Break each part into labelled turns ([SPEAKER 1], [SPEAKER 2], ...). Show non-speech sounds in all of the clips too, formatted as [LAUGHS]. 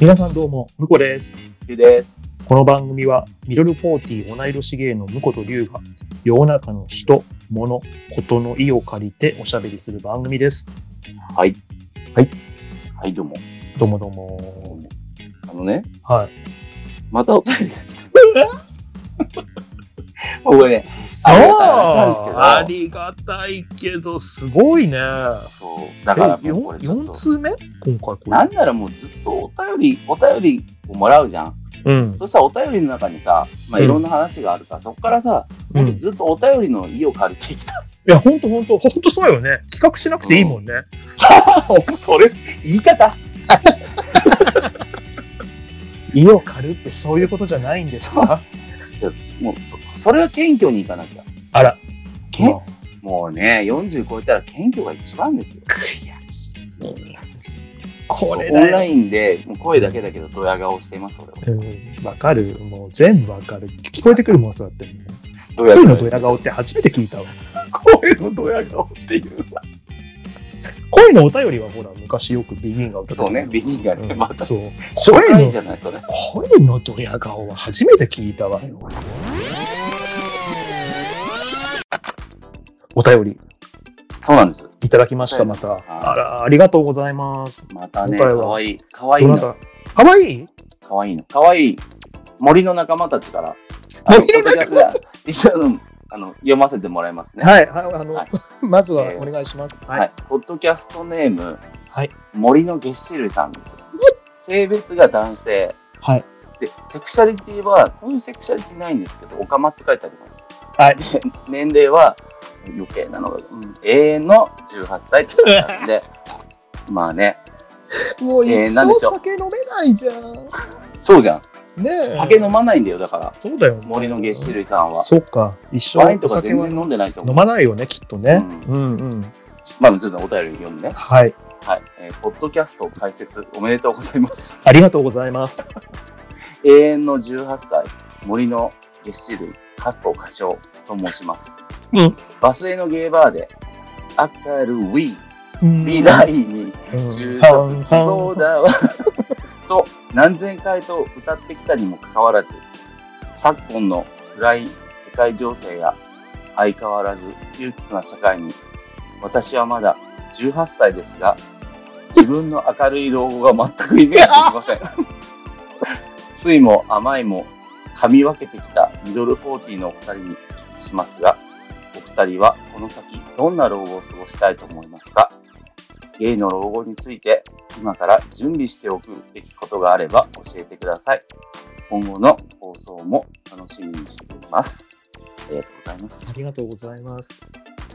[SPEAKER 1] 皆さんどうも、むこです。
[SPEAKER 2] ゆです。
[SPEAKER 1] この番組は、ミドル40同い年芸のむことりゅうが、世の中の人、物、ことの意を借りておしゃべりする番組です。
[SPEAKER 2] はい。
[SPEAKER 1] はい。
[SPEAKER 2] はい、どうも。
[SPEAKER 1] どうもどうも。
[SPEAKER 2] あのね、
[SPEAKER 1] はい。
[SPEAKER 2] またお便りが来た。[LAUGHS] [LAUGHS] 僕ね、
[SPEAKER 1] そう
[SPEAKER 2] ありがたいけど
[SPEAKER 1] すごいね。
[SPEAKER 2] そう。だから
[SPEAKER 1] え、
[SPEAKER 2] もうこれちょっ
[SPEAKER 1] 4,
[SPEAKER 2] と
[SPEAKER 1] 通目？今回。
[SPEAKER 2] なんならもうずっとお便り、お便りをもらうじゃん。
[SPEAKER 1] うん。
[SPEAKER 2] そしたらお便りの中にさ、まあ
[SPEAKER 1] うん
[SPEAKER 2] いろんな話があるから、そこからさ、
[SPEAKER 1] うん。
[SPEAKER 2] ずっとお便りの意を借りてきた。
[SPEAKER 1] や、ほんとほんと、ほんとそうよね。企画しなくていいもんね。[LAUGHS]
[SPEAKER 2] それ、言い方 [LAUGHS]
[SPEAKER 1] 意を借るってそういうことじゃないんですか？
[SPEAKER 2] もうそ、それは謙虚にいかなきゃ。
[SPEAKER 1] あら。
[SPEAKER 2] けんもうね、40超えたら謙虚が一番ですよ。
[SPEAKER 1] 悔しい。これ
[SPEAKER 2] オンラ。インでもう声だけだけどドヤ顔しています、俺は。
[SPEAKER 1] うん、わかる。もう全部わかる。聞こえてくるもん、そうやって。
[SPEAKER 2] ドヤ
[SPEAKER 1] 声のドヤ顔って初めて聞いたわ。[LAUGHS]
[SPEAKER 2] 声のドヤ顔っていうのは。
[SPEAKER 1] 声のお便りはほら、昔よくビギンが歌ってた
[SPEAKER 2] そうね、ビギンがね、
[SPEAKER 1] うん
[SPEAKER 2] また。
[SPEAKER 1] そう。
[SPEAKER 2] 紹介じゃない、それ。
[SPEAKER 1] 声のドヤ顔は初めて聞いたわ。お便り
[SPEAKER 2] そうなんです。
[SPEAKER 1] いただきました、
[SPEAKER 2] はい
[SPEAKER 1] また。あら、ありがとうございます。
[SPEAKER 2] またね、かわいい。かわいいの。
[SPEAKER 1] かわいい？
[SPEAKER 2] かわいいの。かわいい。森の仲間たちから。
[SPEAKER 1] 森の仲間
[SPEAKER 2] あの一緒のあの読ませてもらいますね。
[SPEAKER 1] はい、はいあの、
[SPEAKER 2] はい [LAUGHS]
[SPEAKER 1] まずはお願いします。
[SPEAKER 2] は。
[SPEAKER 1] はいい。
[SPEAKER 2] ポッドキャストネーム、
[SPEAKER 1] はい。
[SPEAKER 2] 森の月子類さんです。性別が男性。
[SPEAKER 1] はい。
[SPEAKER 2] で、セクシャリティは、こういうセクシャリティないんですけど、オカマって書いてあります。
[SPEAKER 1] はい。
[SPEAKER 2] で年齢は余計なのが、うん永遠の18歳って書いてあるんで、[LAUGHS] まあね、
[SPEAKER 1] もう一生酒飲めないじゃん。
[SPEAKER 2] そうじゃん。
[SPEAKER 1] ねえ。
[SPEAKER 2] 酒飲まないんだよ、だから、
[SPEAKER 1] そうだよ。
[SPEAKER 2] 森の月子類さんは。
[SPEAKER 1] そっか。一生
[SPEAKER 2] ワインとか全然飲んでないと思う。
[SPEAKER 1] 飲まないよね、きっとね。
[SPEAKER 2] う
[SPEAKER 1] うんうん。
[SPEAKER 2] まあ、ちょっとお便り読むね。
[SPEAKER 1] はい。
[SPEAKER 2] はい。えーポッドキャスト開設おめでとうございます。
[SPEAKER 1] ありがとうございます。[LAUGHS]
[SPEAKER 2] 永遠の18歳、森の月子類、かっこ歌唱と申します。
[SPEAKER 1] うん。
[SPEAKER 2] バスへのゲーバーで、明るい
[SPEAKER 1] 未
[SPEAKER 2] 未来に中
[SPEAKER 1] 半
[SPEAKER 2] 足そうだわ。[LAUGHS] と何千回と歌ってきたにもかかわらず、昨今の暗い世界情勢や相変わらず窮屈な社会に、私はまだ18歳ですが、自分の明るい老後が全くイメージできません。酸いも甘いも噛み分けてきたミドル40のお二人にお聞きしますが、お二人はこの先どんな老後を過ごしたいと思いますか？ゲイの老後について今から準備しておくべきことがあれば教えてください。今後の放送も楽しみにしています。ありがとうございます。
[SPEAKER 1] ありがとうございます。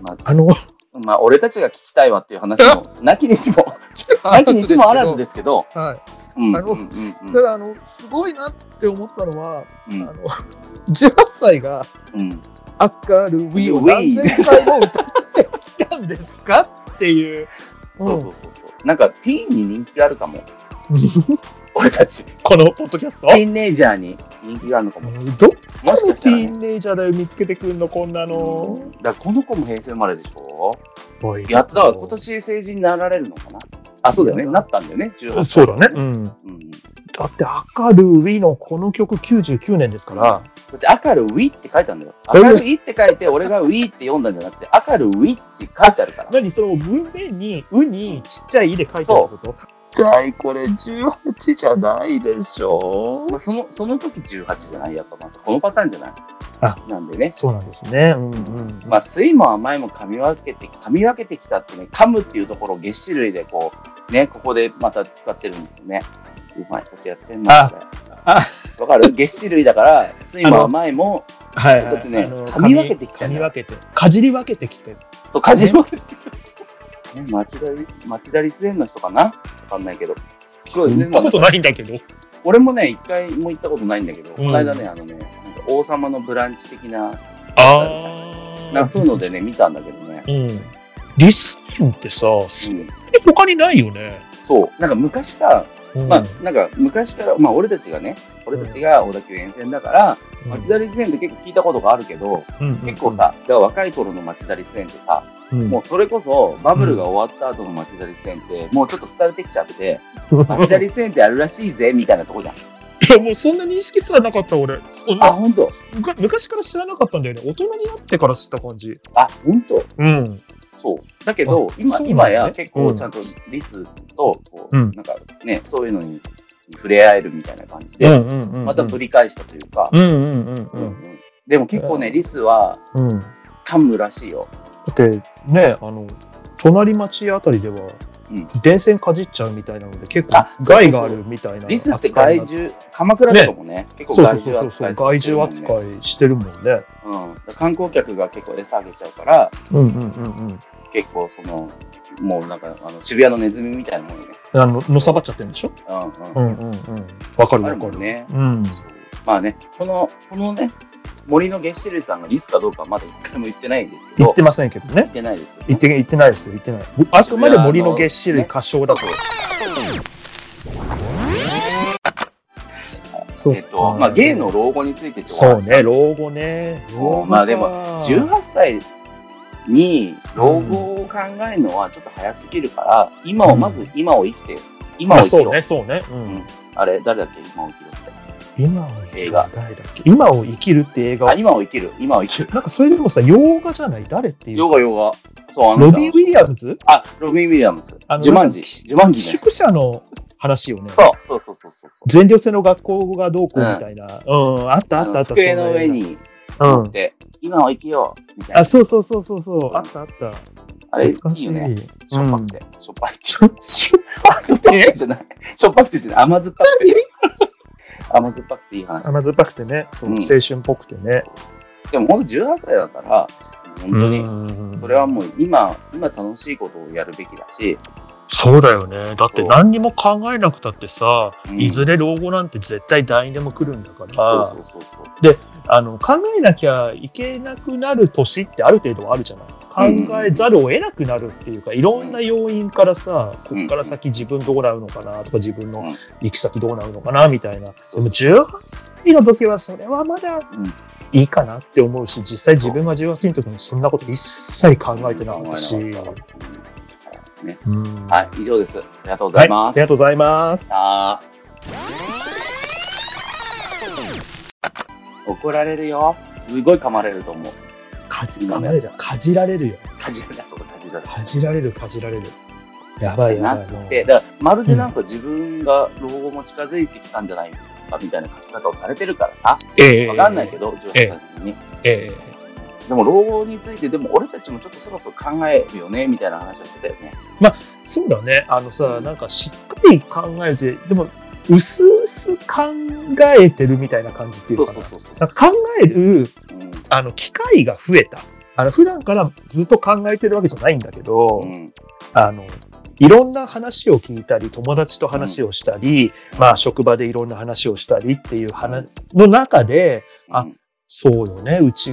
[SPEAKER 2] まあ、
[SPEAKER 1] あの、
[SPEAKER 2] まあ、俺たちが聞きたいわっていう話も、なきにしも、[LAUGHS] なきにしもあらずですけど、
[SPEAKER 1] はい。
[SPEAKER 2] うん、
[SPEAKER 1] あの
[SPEAKER 2] うん、うん、
[SPEAKER 1] ただ、あの、すごいなって思ったのは、
[SPEAKER 2] うん
[SPEAKER 1] あの、18歳が
[SPEAKER 2] うん、うん。
[SPEAKER 1] 明るいを何千回も歌ってきたんですかっていう。
[SPEAKER 2] そうそうそうそう。なんか、ティーンに人気があるかも。
[SPEAKER 1] うん
[SPEAKER 2] 俺たち。
[SPEAKER 1] このポッドキャスト？
[SPEAKER 2] ティーンネイジャーに人気があるのかも。
[SPEAKER 1] どこ
[SPEAKER 2] もしかしたら、ね。
[SPEAKER 1] ィーンネイジャーだよ見つけてくんのこんなの。
[SPEAKER 2] だからこの子も平成生まれでしょ？やったら今年成人になられるのかな？あ、そうだよね。なったんだよね。18歳。
[SPEAKER 1] そうだね。うん。
[SPEAKER 2] うん。
[SPEAKER 1] だって、明るいのこの曲99年ですから、
[SPEAKER 2] だって、明るウィって書いてあるんだよ。
[SPEAKER 1] え
[SPEAKER 2] 明るいって書いて、俺がウィって読んだんじゃなくて、明るウィって書いてあるから。
[SPEAKER 1] 何その文面に「う」にちっちゃい「い」で書いてあるってこと？はいこれ18じゃないでしょ？
[SPEAKER 2] まあ、その、その時18じゃない？やっぱまたこのパターンじゃない？
[SPEAKER 1] あ
[SPEAKER 2] なんでね。
[SPEAKER 1] そうなんですねうんうん
[SPEAKER 2] まあ、酸いも甘いも噛み分けて、噛み分けてきたってね、噛むっていうところを月子類でこう、ね、ここでまた使ってるんですよね。うまいことやってんな、
[SPEAKER 1] あ
[SPEAKER 2] これ。
[SPEAKER 1] あ
[SPEAKER 2] わかる？[LAUGHS] 月子類だから、酸いも甘いも、
[SPEAKER 1] はい。
[SPEAKER 2] だってね
[SPEAKER 1] あの
[SPEAKER 2] 噛み分けてきた
[SPEAKER 1] 噛
[SPEAKER 2] ね
[SPEAKER 1] み分けてかじり分けてきて
[SPEAKER 2] そう、かじり分けてきた。ね、町田り、町田リス園の人かな？わかんないけど。すごいね。
[SPEAKER 1] 行ったことないんだけど。
[SPEAKER 2] 俺もね、一回も行ったことないんだけど、
[SPEAKER 1] ん。
[SPEAKER 2] この間ね、あのね、王様のブランチ的な、
[SPEAKER 1] あ
[SPEAKER 2] なんかそういうのでね、見たんだけどね。
[SPEAKER 1] うん。リスンってさす
[SPEAKER 2] うん、
[SPEAKER 1] 他にないよね。
[SPEAKER 2] そう、なんか昔さ、
[SPEAKER 1] うん
[SPEAKER 2] まあ、なんか昔から、まあ俺たちがね、俺たちが小田急沿線だから、町田リス園って結構聞いたことがあるけど、
[SPEAKER 1] うんうん
[SPEAKER 2] 結構さ、だから若い頃の町田リス園ってさ、
[SPEAKER 1] うん
[SPEAKER 2] もうそれこそバブルが終わった後の町田リス園って、もうちょっと廃れてきちゃって、町田リス園ってあるらしいぜ、みたいなとこじゃん。[LAUGHS]
[SPEAKER 1] いや、もうそんな認識すらなかった、俺。そん
[SPEAKER 2] あ、
[SPEAKER 1] な
[SPEAKER 2] ほんと
[SPEAKER 1] むか昔から知らなかったんだよね。大人になってから知った感じ。
[SPEAKER 2] あ、ほんと
[SPEAKER 1] うん。
[SPEAKER 2] そう。だけど、今、
[SPEAKER 1] ね
[SPEAKER 2] 今や結構ちゃんとリスと、こう、
[SPEAKER 1] うん
[SPEAKER 2] なんかね、そういうのに触れ合えるみたいな感じで、
[SPEAKER 1] うんうんうん。
[SPEAKER 2] またぶり返したというか、
[SPEAKER 1] うんうんうん
[SPEAKER 2] うんうんでも結構ね、リスは
[SPEAKER 1] うん。うん。だ
[SPEAKER 2] 噛むらしいよ。
[SPEAKER 1] って、ね、あの、隣町あたりでは、
[SPEAKER 2] うん
[SPEAKER 1] 電線かじっちゃうみたいなので、結構
[SPEAKER 2] あ
[SPEAKER 1] 害があるみたいな
[SPEAKER 2] リスって害獣、鎌倉とかもね、結構害獣扱い
[SPEAKER 1] 害獣扱いしてるもんね。
[SPEAKER 2] うん。観光客が結構餌あげちゃうから、
[SPEAKER 1] うんうんうんうん。
[SPEAKER 2] 結構その、もうなんか、あの渋谷のネズミみたいなもんね。
[SPEAKER 1] あの、のさばっちゃってるんでしょ？
[SPEAKER 2] うん
[SPEAKER 1] う
[SPEAKER 2] うん。
[SPEAKER 1] んうんうん。わかる
[SPEAKER 2] あ
[SPEAKER 1] わかる。
[SPEAKER 2] ね。
[SPEAKER 1] うん。
[SPEAKER 2] まあね、この、このね、森の月歯類さんがリスかどうかはまだ一回も言ってないんですけど、
[SPEAKER 1] 言ってませんけどね。
[SPEAKER 2] 言ってないですよ、
[SPEAKER 1] 言って、言ってないですよ、言ってない。あくまで森の月種類過小だと。そう
[SPEAKER 2] えっと、まあ、ゲイの老後について
[SPEAKER 1] そうね、老後ね。
[SPEAKER 2] まあでも、18歳に老後を考えるのはちょっと早すぎるから、今を、まず今を生きて、今を
[SPEAKER 1] まあ
[SPEAKER 2] 生きろ。
[SPEAKER 1] そうね、そうね。うん
[SPEAKER 2] うんあれ、誰だっけ今を生きろって。
[SPEAKER 1] 今を生きる
[SPEAKER 2] 映画
[SPEAKER 1] 誰だっけ？今を生きるって映画？
[SPEAKER 2] あ、今を生きる。今を生きる。
[SPEAKER 1] なんかそれでもさ、洋画じゃない？誰っていう
[SPEAKER 2] ヨガヨガ。そう、あの人
[SPEAKER 1] ロビン・ウィリアムズ？
[SPEAKER 2] あ、ロビン・ウィリアムズ。
[SPEAKER 1] あの
[SPEAKER 2] ジュマンジ。ジュマンジね。
[SPEAKER 1] 宿舎の話よね。
[SPEAKER 2] そう、そうそうそうそう。
[SPEAKER 1] 全寮制の学校がどうこうみたいな。うん、あったあったあった。
[SPEAKER 2] 机の上に
[SPEAKER 1] 画うん。
[SPEAKER 2] 乗って、今を生きよう。みたいな。
[SPEAKER 1] あ、そうそうそうそうそう。あったあった。
[SPEAKER 2] あれ、い
[SPEAKER 1] い。
[SPEAKER 2] いよね。しょっぱくて。しょっぱい。
[SPEAKER 1] しょ、
[SPEAKER 2] っぱくて？じゃない。しょっぱくてじゃない。甘酸っぱくて。甘酸っぱくていい話。
[SPEAKER 1] 甘酸っぱくてね、そう、
[SPEAKER 2] うん
[SPEAKER 1] 青春っぽくてね。
[SPEAKER 2] でも、ほんと18歳だったら、本当に、
[SPEAKER 1] に
[SPEAKER 2] それはもう今、今楽しいことをやるべきだし、
[SPEAKER 1] そうだよね。だって何にも考えなくたってさ、
[SPEAKER 2] うん
[SPEAKER 1] いずれ老後なんて絶対誰にでも来るんだから、
[SPEAKER 2] そうそうそうそう。
[SPEAKER 1] あの考えなきゃいけなくなる年ってある程度はあるじゃない。考えざるを得なくなるっていうか、いろんな要因からさ、こっから先自分どうなるのかなとか、自分の行き先どうなるのかなみたいな。でも18歳の時はそれはまだ
[SPEAKER 2] うん
[SPEAKER 1] いいかなって思うし、実際自分が18歳の時にそんなこと一切考えてなかったし。
[SPEAKER 2] うんね、
[SPEAKER 1] うん
[SPEAKER 2] はい、以上です。ありがとうございます。
[SPEAKER 1] はい、ありがとうございます。
[SPEAKER 2] 怒られるよ。すごい噛まれると思う。
[SPEAKER 1] かじ噛まれじゃんかじられるよ。
[SPEAKER 2] かじるな、そうか、かじられる。
[SPEAKER 1] かじられる、かじられる。やばい。
[SPEAKER 2] なって、だからまるでなんか自分が老後も近づいてきたんじゃないかみたいな書き方をされてるからさ、
[SPEAKER 1] ええ
[SPEAKER 2] わかんないけど、18歳の時に。
[SPEAKER 1] ええ
[SPEAKER 2] でも老後について、でも俺たちもちょっとそろそろ考えるよね、みたいな話をしてたよね。
[SPEAKER 1] そうだね。あのさ、なんかしっかり考えて、でも、うすうす考えてるみたいな感じっていうかな。考える、
[SPEAKER 2] うん。
[SPEAKER 1] あの、機会が増えた。あの、普段からずっと考えてるわけじゃないんだけど、
[SPEAKER 2] うん。
[SPEAKER 1] あの、いろんな話を聞いたり、友達と話をしたり、まあ、職場でいろんな話をしたりっていう話の中で、あ
[SPEAKER 2] うん
[SPEAKER 1] そうよね。うち、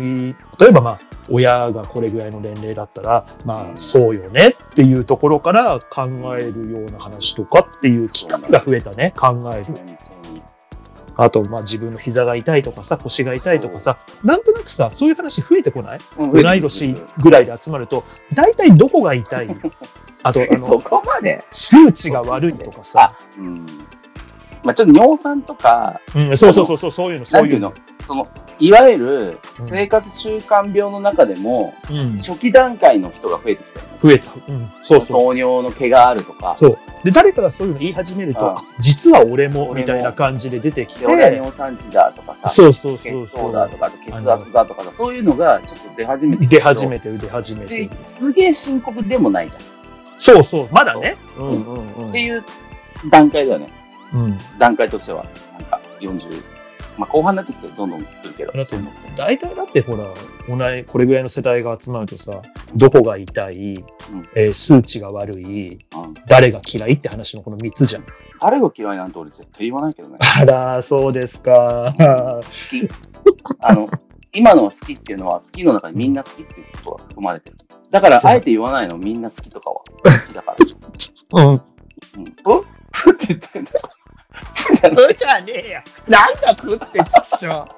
[SPEAKER 1] 例えばまあ、親がこれぐらいの年齢だったら、まあ、そうよねっていうところから考えるような話とかっていう機会が増えたね。考える。あと、まあ自分の膝が痛いとかさ、腰が痛いとかさ、なんとなくさ、そういう話増えてこない？
[SPEAKER 2] うん
[SPEAKER 1] 同い年ぐらいで集まると、大体どこが痛い [LAUGHS] あと、あ
[SPEAKER 2] そ
[SPEAKER 1] の、
[SPEAKER 2] こまで。
[SPEAKER 1] 数値が悪いとかさ。
[SPEAKER 2] うん。まあちょっと尿酸とか、
[SPEAKER 1] うん、そうそうそうそう、そういうの、そういうの？
[SPEAKER 2] その、いわゆる
[SPEAKER 1] うん
[SPEAKER 2] 生活習慣病の中でも、
[SPEAKER 1] うん、
[SPEAKER 2] 初期段階の人が増えてきたよね。
[SPEAKER 1] 増えた。うん、そうそう。
[SPEAKER 2] 糖尿の毛があるとか、
[SPEAKER 1] そう。で、誰かがそういうの言い始めると、
[SPEAKER 2] うん
[SPEAKER 1] あ実は俺も、みたいな感じで出てきて
[SPEAKER 2] で、、俺は尿酸値だとかさ、
[SPEAKER 1] そうそうそ
[SPEAKER 2] 血
[SPEAKER 1] うそう。
[SPEAKER 2] 糖だとか、あと血圧だとかさ、そういうのがちょっと出始めて
[SPEAKER 1] 出始めてる、出始めて
[SPEAKER 2] すげえ深刻でもないじゃん。
[SPEAKER 1] そうそう、まだね。うんうんうん。
[SPEAKER 2] っていう段階だよね。
[SPEAKER 1] うん。
[SPEAKER 2] 段階としては。なんか、40、まあ後半になってきてどんどん来るけど。
[SPEAKER 1] だ大体だってほら、同い、これぐらいの世代が集まるとさ、どこが痛い、
[SPEAKER 2] ん
[SPEAKER 1] えー数値が悪い、
[SPEAKER 2] うん
[SPEAKER 1] 誰が嫌いって話のこの3つじゃん。
[SPEAKER 2] 誰が嫌いなんて俺絶対言わないけどね。[LAUGHS]
[SPEAKER 1] あら、そうですか。
[SPEAKER 2] 好き。あの、今のは好きっていうのは、好きの中にみんな好きっていうことが含まれてる。だから、あえて言わないの、みんな好きとかは。好きだから。[LAUGHS]
[SPEAKER 1] うん。
[SPEAKER 2] うん。ププって言ってんでしょ。プじゃ
[SPEAKER 1] ねえや。なんだプってちっしょ。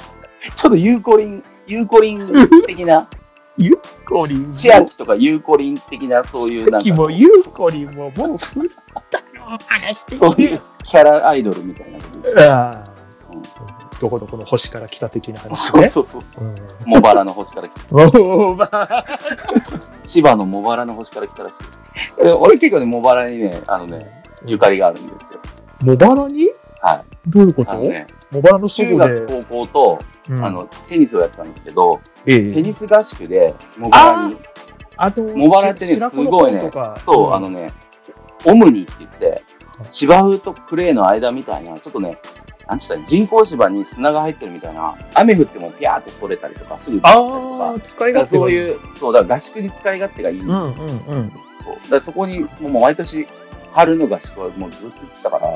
[SPEAKER 2] ちょっとユーコリン、ユーコリン的な、
[SPEAKER 1] ユーコリン？も。
[SPEAKER 2] 千秋とかユーコリン的な、そういうなんか、
[SPEAKER 1] さっきもユーコリンももう古ったよ、話して
[SPEAKER 2] そういうキャラアイドルみたいなこと。
[SPEAKER 1] ああ
[SPEAKER 2] うん
[SPEAKER 1] どこどこの星から来た的な話
[SPEAKER 2] そう
[SPEAKER 1] ね。
[SPEAKER 2] そうそうそう。
[SPEAKER 1] うん
[SPEAKER 2] 茂原の星から来た。千葉の茂原の星から来たらしい。え俺結構ね、茂原にね、あのね、ゆかりがあるんですよ。
[SPEAKER 1] 茂原に？
[SPEAKER 2] はい。
[SPEAKER 1] どういうこと？
[SPEAKER 2] ね、
[SPEAKER 1] 茂原のそ
[SPEAKER 2] 中学、高校と、
[SPEAKER 1] うん
[SPEAKER 2] あの、テニスをやってたんですけど、
[SPEAKER 1] ええ
[SPEAKER 2] テニス合宿で、茂原に、
[SPEAKER 1] あと、
[SPEAKER 2] 茂原ってね、すごいねそう、あのね、オムニって言って
[SPEAKER 1] はい、
[SPEAKER 2] 芝生とクレーの間みたいな、ちょっとね、なんちゅった人工芝に砂が入ってるみたいな、雨降ってもピャーって取れたりとか、すぐ取れたりとか
[SPEAKER 1] 使い勝手。
[SPEAKER 2] そういう、そう、だ合宿に使い勝手がいい。
[SPEAKER 1] うんうんうん。
[SPEAKER 2] そう。だそこに、もう毎年、春の合宿はもうずっと行ってたから、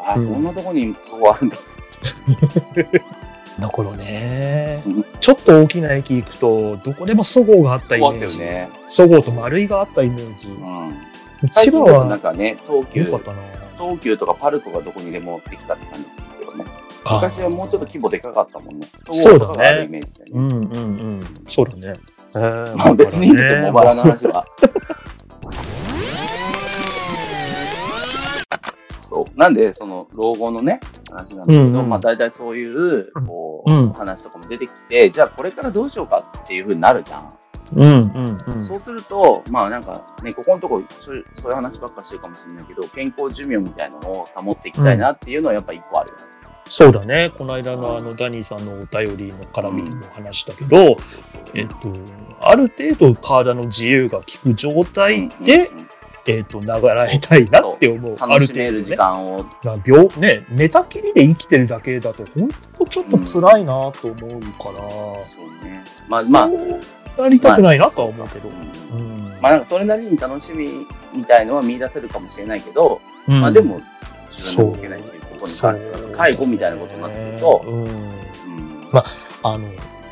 [SPEAKER 2] ああ、
[SPEAKER 1] うん
[SPEAKER 2] こんなとこにそうあるんだ。
[SPEAKER 1] だからね
[SPEAKER 2] うん、
[SPEAKER 1] ちょっと大きな駅行くと、どこでもそごうがあったイメージ。
[SPEAKER 2] よね。
[SPEAKER 1] そごうと丸いがあったイメージ。
[SPEAKER 2] うん。
[SPEAKER 1] 千葉
[SPEAKER 2] だとなん
[SPEAKER 1] は
[SPEAKER 2] かね、東急
[SPEAKER 1] 良か、ったな。
[SPEAKER 2] 東急とかパルコがどこにでもできたって感じするけどね。
[SPEAKER 1] あ
[SPEAKER 2] 昔はもうちょっと規模でかかったもんね。
[SPEAKER 1] そうだね
[SPEAKER 2] ね。
[SPEAKER 1] うんうんうん。そうだね。えー
[SPEAKER 2] まあ別にいいんだけど、茂原の話は。[LAUGHS] そう。なんで、その、老後のね、話なんだけど、
[SPEAKER 1] うんうん
[SPEAKER 2] まあ大体そういう、こう、
[SPEAKER 1] うん
[SPEAKER 2] 話とかも出てきて、じゃあこれからどうしようかっていうふうになるじゃん。
[SPEAKER 1] うんうんうん。
[SPEAKER 2] そうすると、まあなんかね、ここのとこそういう、そういう話ばっかしてるかもしれないけど、健康寿命みたいのを保っていきたいなっていうのはやっぱ一個あるよね。
[SPEAKER 1] そうだね。この間のあの、ダニーさんのお便りの絡みにも話したけど、えっと、ある程度体の自由が利く状態で、
[SPEAKER 2] うんうんうん
[SPEAKER 1] えっと、ながらえたいなって思う。あ
[SPEAKER 2] 楽
[SPEAKER 1] る
[SPEAKER 2] しめる時。間を、
[SPEAKER 1] まあ病、ね、寝たきりで生きてるだけだと、本当ちょっと辛いなと思うから、
[SPEAKER 2] そうね。まあまあ、
[SPEAKER 1] なりたくないなとは思うけど。
[SPEAKER 2] うん
[SPEAKER 1] うん。
[SPEAKER 2] まあなんかそれなりに楽しみみたいのは見出せるかもしれないけど、
[SPEAKER 1] うん。
[SPEAKER 2] まあでも自分で動けないっていうことに関しては、介護みたいなことになってくると、
[SPEAKER 1] うん
[SPEAKER 2] うん。
[SPEAKER 1] あの、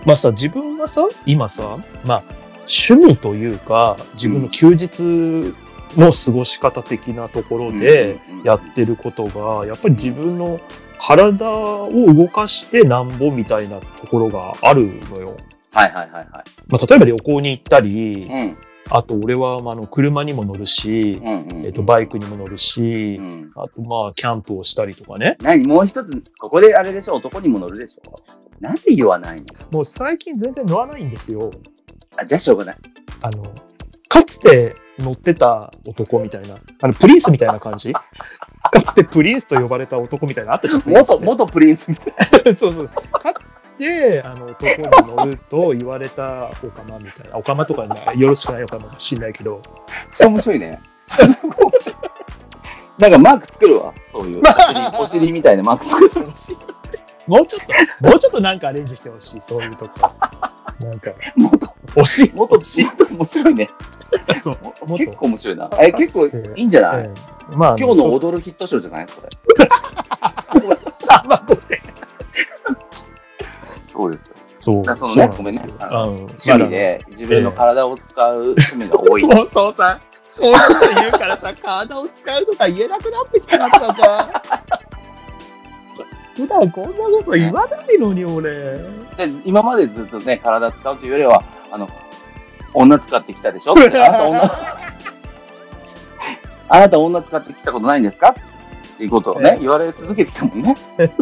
[SPEAKER 1] まあさ、自分がさ、今さ、まあ、趣味というか、自分の休日の過ごし方的なところでやってることが、やっぱり自分の体を動かしてなんぼみたいなところがあるのよ。
[SPEAKER 2] はいはいはいはい。
[SPEAKER 1] まあ、例えば旅行に行ったり、
[SPEAKER 2] うん
[SPEAKER 1] あと俺はまああの車にも乗るし、
[SPEAKER 2] うんうんうん
[SPEAKER 1] えっとバイクにも乗るし
[SPEAKER 2] う、ん
[SPEAKER 1] あとまあキャンプをしたりとかね。
[SPEAKER 2] 何もう一つ、ここであれでしょ、男にも乗るでしょ？なんで言わないの？
[SPEAKER 1] もう最近全然乗らないんですよ。
[SPEAKER 2] あ、じゃあしょうがない。
[SPEAKER 1] あの、かつて乗ってた男みたいな、あの、プリンスみたいな感じ？[LAUGHS] かつてプリンスと呼ばれた男みたいなのあったじゃん。
[SPEAKER 2] 元、元プリンスみたいな。
[SPEAKER 1] そうそう。かつて、あの、男に乗ると言われたオカマみたいな。オカマとかなよろしくないオカマか知んないけど。
[SPEAKER 2] 面白いね。なんかマーク作るわ。そういう。お尻、みたいなマーク作る。[LAUGHS]
[SPEAKER 1] もうちょっと、もうちょっとなんかアレンジしてほしい、そういうとこ。なんか、[LAUGHS]
[SPEAKER 2] 元、
[SPEAKER 1] 惜しい。
[SPEAKER 2] 元、
[SPEAKER 1] 惜しい。
[SPEAKER 2] 元面白いね。[LAUGHS]
[SPEAKER 1] そう。も [LAUGHS] っと
[SPEAKER 2] 結構面白いな。え、結構いいんじゃない、
[SPEAKER 1] ええまあ、
[SPEAKER 2] 今日の踊るヒットショーじゃない？それ。
[SPEAKER 1] サバ。[LAUGHS]
[SPEAKER 2] そうですよ。
[SPEAKER 1] そう。
[SPEAKER 2] そのねごめんね趣味で自分の体を使う趣味が多い。
[SPEAKER 1] もうそうさ、そういうこと言うからさ、体を使うとか言えなくなってきちゃったじゃん。普段こんなこと言わないのに、俺。
[SPEAKER 2] で今までずっとね、体使うというよりは、あの、女使ってきたでしょ？っ [LAUGHS] てあなた女、あなた女使ってきたことないんですか？っていうことをね、
[SPEAKER 1] ええ
[SPEAKER 2] 言われ続けてきたもんね。[LAUGHS]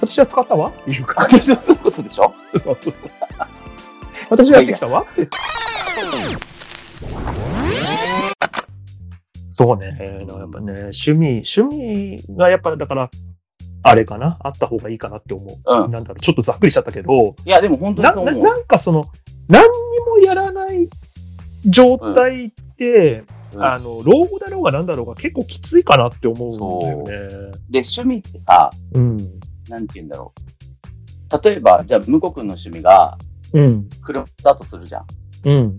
[SPEAKER 1] 私は使ったわ？っていうか。
[SPEAKER 2] 私はそういうことでしょ？
[SPEAKER 1] そうそうそう。私はやってきたわ？って。そうね。やっぱね、趣味、趣味がやっぱだから、あれかな？あった方がいいかなって思う。
[SPEAKER 2] うん。
[SPEAKER 1] なんだろう、ちょっとざっくりしちゃったけど、
[SPEAKER 2] いや、でも本当に
[SPEAKER 1] なな
[SPEAKER 2] そう思う。
[SPEAKER 1] なんかその、何にもやらない状態って、
[SPEAKER 2] うん
[SPEAKER 1] あの、老後だろうが何だろうが結構きついかなって思うんだよね。
[SPEAKER 2] で、趣味ってさ、
[SPEAKER 1] うん。
[SPEAKER 2] なんて言うんだろう。例えば、じゃあ、向こう君の趣味が
[SPEAKER 1] うん。
[SPEAKER 2] 車だとするじゃん。
[SPEAKER 1] うん。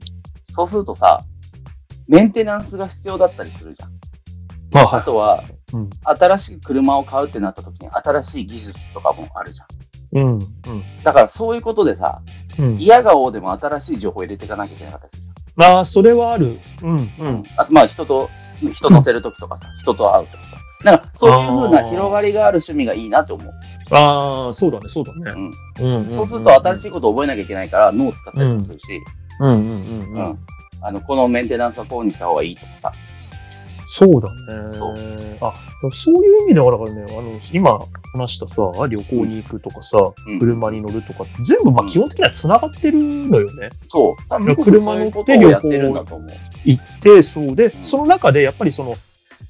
[SPEAKER 2] そうするとさ、メンテナンスが必要だったりするじゃん。
[SPEAKER 1] まあ、
[SPEAKER 2] あとは、
[SPEAKER 1] うん
[SPEAKER 2] 新しい車を買うってなった時に新しい技術とかもあるじゃん。
[SPEAKER 1] うん。うん。
[SPEAKER 2] だからそういうことでさ、
[SPEAKER 1] うん。
[SPEAKER 2] 嫌顔でも新しい情報を入れていかなきゃいけなかったりす
[SPEAKER 1] まあ、それはある。うん。う
[SPEAKER 2] ゃん。
[SPEAKER 1] ん。
[SPEAKER 2] あとまあ人と、人乗せる時とかさ、人と会うとかさ。なんかそういう風な広がりがある趣味がいいなと思う。
[SPEAKER 1] ああ、そうだね、そうだね。うん。うん
[SPEAKER 2] そうすると新し
[SPEAKER 1] い。
[SPEAKER 2] いことを覚えなきゃいけないから脳を使ったりもするし、
[SPEAKER 1] うんうんうん
[SPEAKER 2] う
[SPEAKER 1] うんん。
[SPEAKER 2] あの、このメンテナンスはこうにした方がいいとかさ。
[SPEAKER 1] そうだね。
[SPEAKER 2] そう
[SPEAKER 1] あ、そういう意味では、だからね、あの、今話したさ、旅行に行くとかさ、
[SPEAKER 2] うん
[SPEAKER 1] 車に乗るとか、全部、まあ、基本的には繋がってるのよね。
[SPEAKER 2] そう。多分
[SPEAKER 1] 車乗って
[SPEAKER 2] そういうことをやってるんだと思う。
[SPEAKER 1] 行って、そうで、
[SPEAKER 2] うん
[SPEAKER 1] その中で、やっぱりその、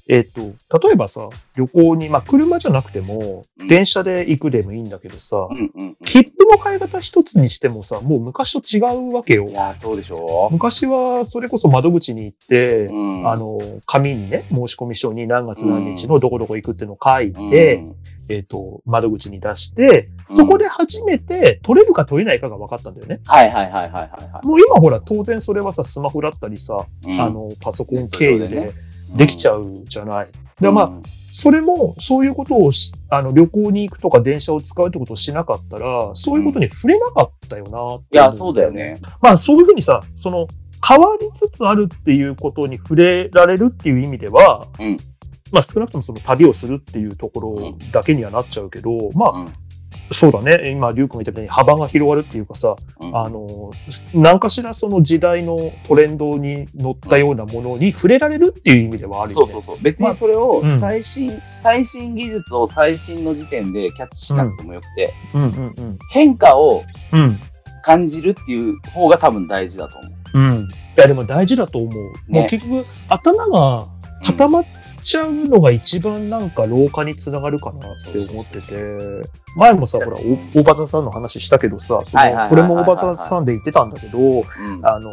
[SPEAKER 1] えっ、と、例えばさ、旅行に、まあ、車じゃなくても
[SPEAKER 2] う、ん
[SPEAKER 1] 電車で行くでもいいんだけどさ、
[SPEAKER 2] うんうんうん。
[SPEAKER 1] 切符の買い方一つにしてもさ、もう昔と違うわけよ
[SPEAKER 2] い。やー、そうでしょ
[SPEAKER 1] 昔はそれこそ窓口に行って、
[SPEAKER 2] うん。
[SPEAKER 1] あの、紙にね、申込書に何月何日のどこどこ行くっていうのを書いて、
[SPEAKER 2] うん
[SPEAKER 1] えっ、と、窓口に出して、そこで初めて取れるか取れないかが分かったんだよね。
[SPEAKER 2] はいはいはいはいはいは
[SPEAKER 1] もう今ほら、当然それはさ、スマホだったりさ、
[SPEAKER 2] い。うん
[SPEAKER 1] あ、の、パソコン経由で
[SPEAKER 2] ね
[SPEAKER 1] できちゃうじゃない。で、まあ、
[SPEAKER 2] うん
[SPEAKER 1] それも、そういうことをし、あの、旅行に行くとか電車を使うってことをしなかったら、そういうことに触れなかったよなって思
[SPEAKER 2] いや、そうだよ。ね。
[SPEAKER 1] まあ、そういうふうにさ、その、変わりつつあるっていうことに触れられるっていう意味では、
[SPEAKER 2] うん
[SPEAKER 1] まあ、少なくともその旅をするっていうところだけにはなっちゃうけど、まあ、
[SPEAKER 2] うん
[SPEAKER 1] そうだね。今、リュウ君が言ったように幅が広がるっていうかさ、
[SPEAKER 2] うん
[SPEAKER 1] あの、何かしらその時代のトレンドに乗ったようなものに触れられるっていう意味ではあるよね。
[SPEAKER 2] そうそうそう。別にそれを
[SPEAKER 1] まあうん
[SPEAKER 2] 最新、最新技術を最新の時点でキャッチしなくてもよくて、
[SPEAKER 1] うんうんうん。
[SPEAKER 2] 変化を
[SPEAKER 1] うん。
[SPEAKER 2] 感じるっていう方が多分大事だと思う。
[SPEAKER 1] うん。いや、でも大事だと思う。
[SPEAKER 2] ね
[SPEAKER 1] もう結局、頭が固まっちゃうのが一番なんか老化につながるかなって思ってて、前もさ、ほら、お大場座さんの話したけどさ、そこれも大場座さんで言ってたんだけど、
[SPEAKER 2] うん。
[SPEAKER 1] あの、